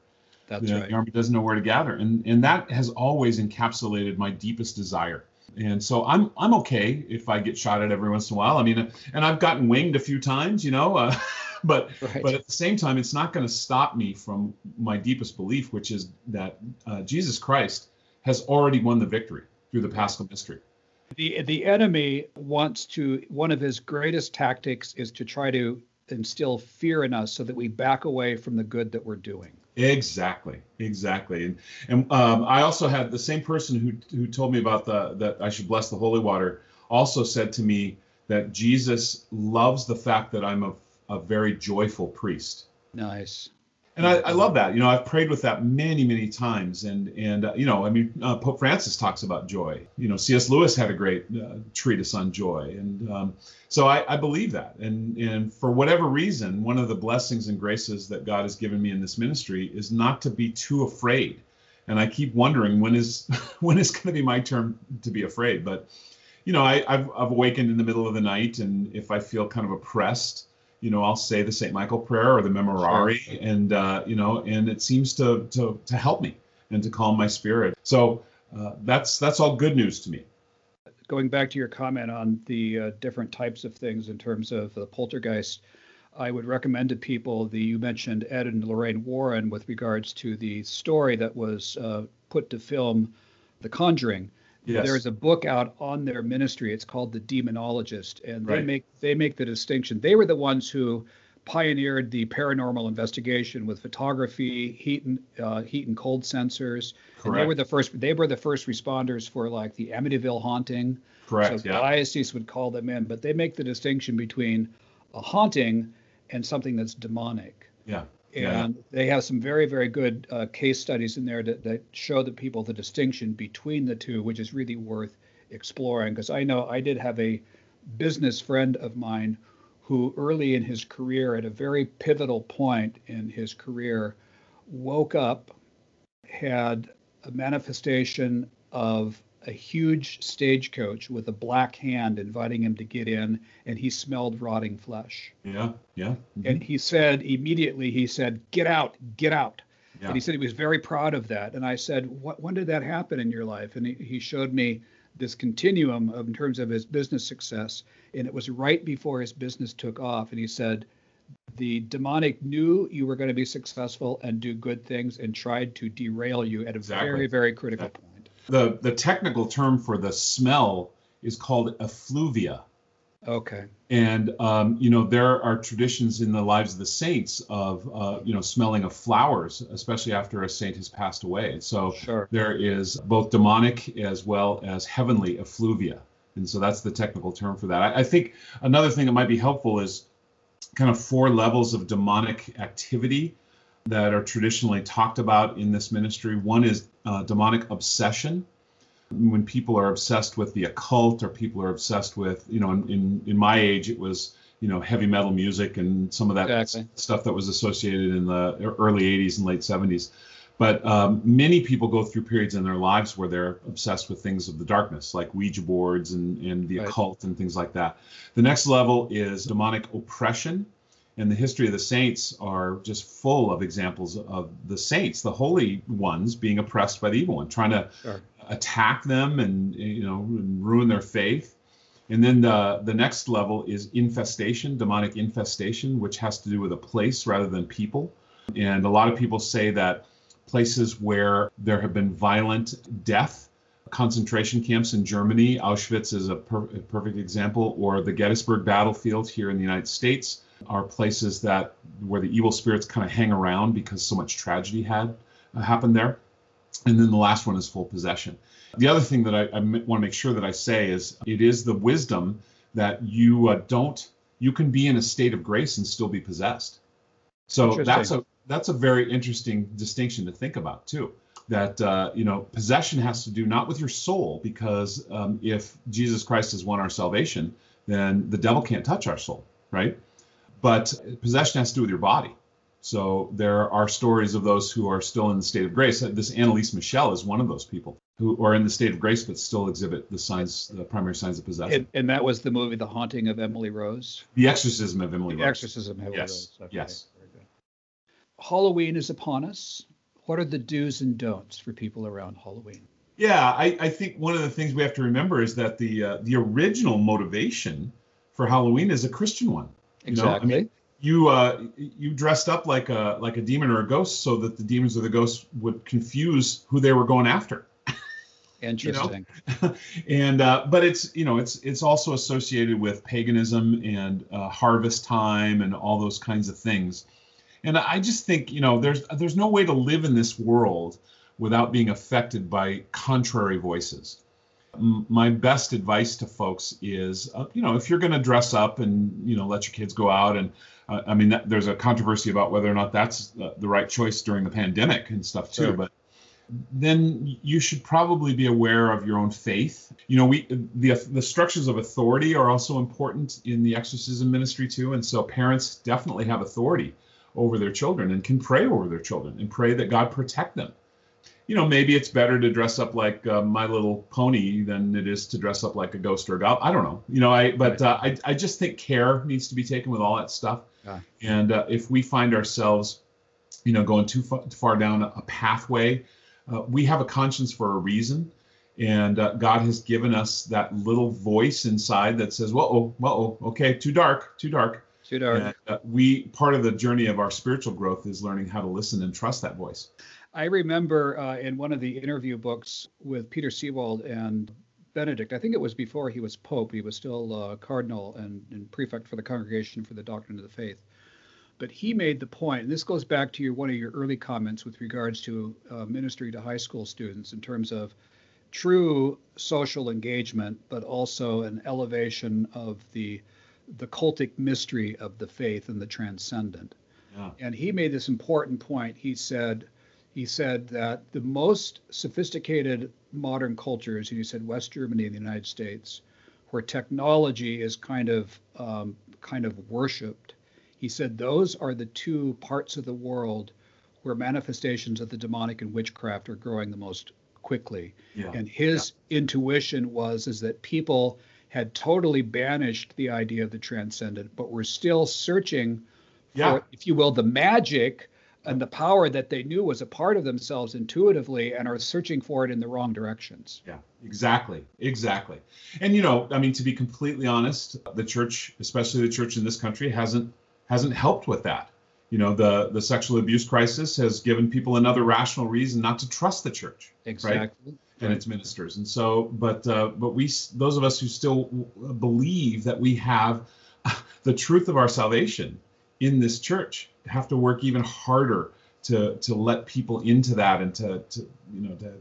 [SPEAKER 1] That's the, right.
[SPEAKER 2] The army doesn't know where to gather, and and that has always encapsulated my deepest desire. And so I'm I'm okay if I get shot at every once in a while. I mean, and I've gotten winged a few times, you know. Uh, *laughs* *laughs* but right. but at the same time, it's not going to stop me from my deepest belief, which is that uh, Jesus Christ has already won the victory through the Paschal mystery.
[SPEAKER 1] The the enemy wants to one of his greatest tactics is to try to instill fear in us so that we back away from the good that we're doing.
[SPEAKER 2] Exactly, exactly, and and um, I also had the same person who who told me about the that I should bless the holy water also said to me that Jesus loves the fact that I'm a a very joyful priest.
[SPEAKER 1] Nice.
[SPEAKER 2] and I, I, love that. You know, I've prayed with that many, many times, and and uh, you know, I mean, uh, Pope Francis talks about joy. You know, C.S. Lewis had a great uh, treatise on joy, and um, so I, I believe that. And and for whatever reason, one of the blessings and graces that God has given me in this ministry is not to be too afraid. And I keep wondering when is *laughs* when is going to be my turn to be afraid. But you know, I, I've I've awakened in the middle of the night, and if I feel kind of oppressed you know, I'll say the St. Michael prayer or the Memorare, sure. and uh, you know, and it seems to to to help me and to calm my spirit. So uh, that's that's all good news to me.
[SPEAKER 1] Going back to your comment on the uh, different types of things in terms of the poltergeist, I would recommend to people the you mentioned Ed and Lorraine Warren with regards to the story that was uh, put to film, The Conjuring Yes. There is a book out on their ministry. It's called The Demonologist, and they right. make they make the distinction. They were the ones who pioneered the paranormal investigation with photography, heat and uh, heat and cold sensors. Correct. And they were the first. They were the first responders for like the Amityville haunting.
[SPEAKER 2] Correct.
[SPEAKER 1] So yeah. diocese would call them in, but they make the distinction between a haunting and something that's demonic.
[SPEAKER 2] Yeah
[SPEAKER 1] and yeah. they have some very very good uh, case studies in there that, that show the people the distinction between the two which is really worth exploring because i know i did have a business friend of mine who early in his career at a very pivotal point in his career woke up had a manifestation of a huge stagecoach with a black hand inviting him to get in, and he smelled rotting flesh.
[SPEAKER 2] Yeah, yeah. Mm-hmm.
[SPEAKER 1] And he said immediately, he said, "Get out, get out." Yeah. And he said he was very proud of that. And I said, "What? When did that happen in your life?" And he, he showed me this continuum of in terms of his business success, and it was right before his business took off. And he said, the demonic knew you were going to be successful and do good things and tried to derail you at a exactly. very, very critical exactly. point.
[SPEAKER 2] The the technical term for the smell is called effluvia.
[SPEAKER 1] Okay.
[SPEAKER 2] And um, you know there are traditions in the lives of the saints of uh, you know smelling of flowers, especially after a saint has passed away. So
[SPEAKER 1] sure.
[SPEAKER 2] there is both demonic as well as heavenly effluvia, and so that's the technical term for that. I, I think another thing that might be helpful is kind of four levels of demonic activity that are traditionally talked about in this ministry. One is uh, demonic obsession. When people are obsessed with the occult, or people are obsessed with, you know, in, in, in my age, it was, you know, heavy metal music and some of that exactly. stuff that was associated in the early 80s and late 70s. But um, many people go through periods in their lives where they're obsessed with things of the darkness, like Ouija boards and, and the right. occult and things like that. The next level is demonic oppression and the history of the saints are just full of examples of the saints, the holy ones, being oppressed by the evil one, trying to sure. attack them and you know ruin their faith. And then the the next level is infestation, demonic infestation, which has to do with a place rather than people. And a lot of people say that places where there have been violent death, concentration camps in Germany, Auschwitz is a, per- a perfect example, or the Gettysburg battlefield here in the United States are places that where the evil spirits kind of hang around because so much tragedy had uh, happened there. And then the last one is full possession. The other thing that I, I want to make sure that I say is it is the wisdom that you uh, don't you can be in a state of grace and still be possessed. So that's a that's a very interesting distinction to think about too. That uh, you know possession has to do not with your soul because um, if Jesus Christ has won our salvation, then the devil can't touch our soul, right? But possession has to do with your body. So there are stories of those who are still in the state of grace. This Anneliese Michel is one of those people who are in the state of grace but still exhibit the signs, the primary signs of possession.
[SPEAKER 1] And, and that was the movie, The Haunting of Emily Rose.
[SPEAKER 2] The Exorcism of Emily
[SPEAKER 1] the
[SPEAKER 2] Rose.
[SPEAKER 1] Exorcism of Emily
[SPEAKER 2] yes.
[SPEAKER 1] Rose.
[SPEAKER 2] Okay. Yes.
[SPEAKER 1] Halloween is upon us. What are the do's and don'ts for people around Halloween?
[SPEAKER 2] Yeah, I, I think one of the things we have to remember is that the uh, the original motivation for Halloween is a Christian one.
[SPEAKER 1] Exactly.
[SPEAKER 2] You, know? I mean, you uh, you dressed up like a like a demon or a ghost so that the demons or the ghosts would confuse who they were going after.
[SPEAKER 1] Interesting. *laughs*
[SPEAKER 2] You know? *laughs* and uh, but it's you know it's it's also associated with paganism and uh, harvest time and all those kinds of things. And I just think you know there's there's no way to live in this world without being affected by contrary voices. My best advice to folks is, uh, you know, if you're going to dress up and you know let your kids go out, and uh, I mean, that, there's a controversy about whether or not that's the right choice during the pandemic and stuff too, sure. but then you should probably be aware of your own faith. You know, we the the structures of authority are also important in the exorcism ministry too, and so parents definitely have authority over their children and can pray over their children and pray that God protect them you know, maybe it's better to dress up like uh, My Little Pony than it is to dress up like a ghost or a goblin. I don't know, you know. I but uh, I I just think care needs to be taken with all that stuff. Yeah. And uh, if we find ourselves, you know, going too far, too far down a pathway, uh, we have a conscience for a reason. And uh, God has given us that little voice inside that says, "Well, well, okay, too dark, too dark."
[SPEAKER 1] Too dark. And,
[SPEAKER 2] uh, we part of the journey of our spiritual growth is learning how to listen and trust that voice.
[SPEAKER 1] I remember uh, in one of the interview books with Peter Seewald and Benedict, I think it was before he was Pope, he was still uh, Cardinal and, and, prefect for the Congregation for the Doctrine of the Faith. But he made the point, and this goes back to your, one of your early comments with regards to uh, ministry to high school students in terms of true social engagement, but also an elevation of the the cultic mystery of the faith and the transcendent. Yeah. And he made this important point. He said, he said that the most sophisticated modern cultures, and he said West Germany and the United States, where technology is kind of um, kind of worshipped, he said those are the two parts of the world where manifestations of the demonic and witchcraft are growing the most quickly. Yeah. And his yeah. intuition was is that people had totally banished the idea of the transcendent, but were still searching yeah. for, if you will, the magic and the power that they knew was a part of themselves intuitively and are searching for it in the wrong directions.
[SPEAKER 2] Yeah, exactly. Exactly. And you know, I mean to be completely honest, the church, especially the church in this country hasn't hasn't helped with that. You know, the the sexual abuse crisis has given people another rational reason not to trust the church.
[SPEAKER 1] Exactly.
[SPEAKER 2] Right? And its ministers. And so but uh, but we those of us who still believe that we have *laughs* the truth of our salvation in this church have to work even harder to to let people into that and to to you know to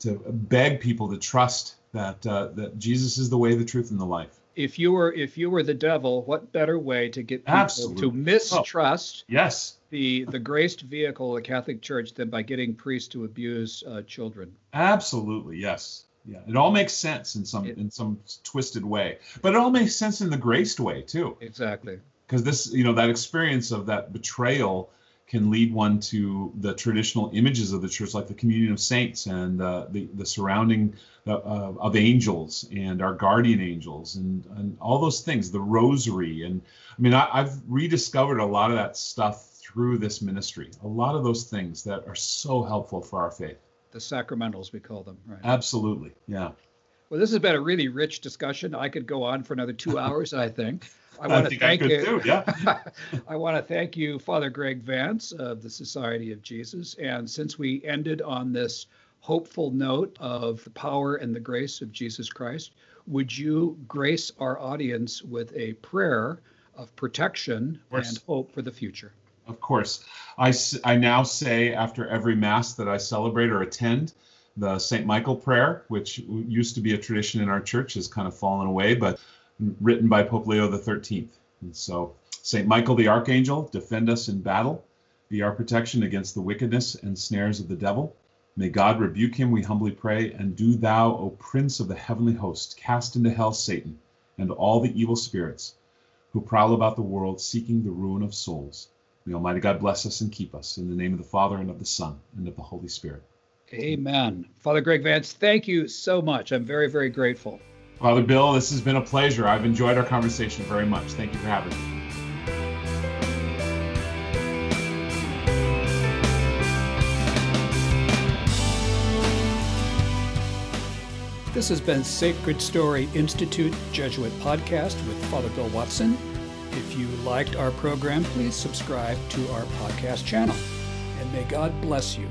[SPEAKER 2] to beg people to trust that uh, that Jesus is the way, the truth, and the life.
[SPEAKER 1] If you were if you were the devil, what better way to get people Absolutely. to mistrust?
[SPEAKER 2] Oh, yes.
[SPEAKER 1] The the graced vehicle of the Catholic Church than by getting priests to abuse uh, children.
[SPEAKER 2] Absolutely, yes. Yeah, it all makes sense in some it, in some twisted way, but it all makes sense in the graced way too.
[SPEAKER 1] Exactly
[SPEAKER 2] because this you know that experience of that betrayal can lead one to the traditional images of the church like the communion of saints and uh, the the surrounding uh, of angels and our guardian angels and and all those things the rosary. And i mean I, i've rediscovered a lot of that stuff through this ministry. A lot of those things that are so helpful for our faith.
[SPEAKER 1] The sacramentals we call them
[SPEAKER 2] right. Absolutely. Yeah.
[SPEAKER 1] Well, this has been a really rich discussion. I could go on for another two *laughs* hours, I think. I want to thank you.
[SPEAKER 2] Too, yeah. *laughs*
[SPEAKER 1] I want to thank you, Father Greg Vance of the Society of Jesus. And since we ended on this hopeful note of the power and the grace of Jesus Christ, would you grace our audience with a prayer of protection of and hope for the future?
[SPEAKER 2] Of course. I, I now say after every Mass that I celebrate or attend, the St. Michael prayer, which used to be a tradition in our church, has kind of fallen away, but written by Pope Leo XIII. And so, St. Michael the Archangel, defend us in battle, be our protection against the wickedness and snares of the devil. May God rebuke him, we humbly pray, and do thou, O Prince of the heavenly host, cast into hell Satan and all the evil spirits who prowl about the world seeking the ruin of souls. May Almighty God bless us and keep us. In the name of the Father, and of the Son, and of the Holy Spirit.
[SPEAKER 1] Amen. Father Greg Vance, thank you so much. I'm very, very grateful.
[SPEAKER 2] Father Bill, this has been a pleasure. I've enjoyed our conversation very much. Thank you for having me.
[SPEAKER 1] This has been Sacred Story Institute Jesuit Podcast with Father Bill Watson. If you liked our program, please subscribe to our podcast channel. And may God bless you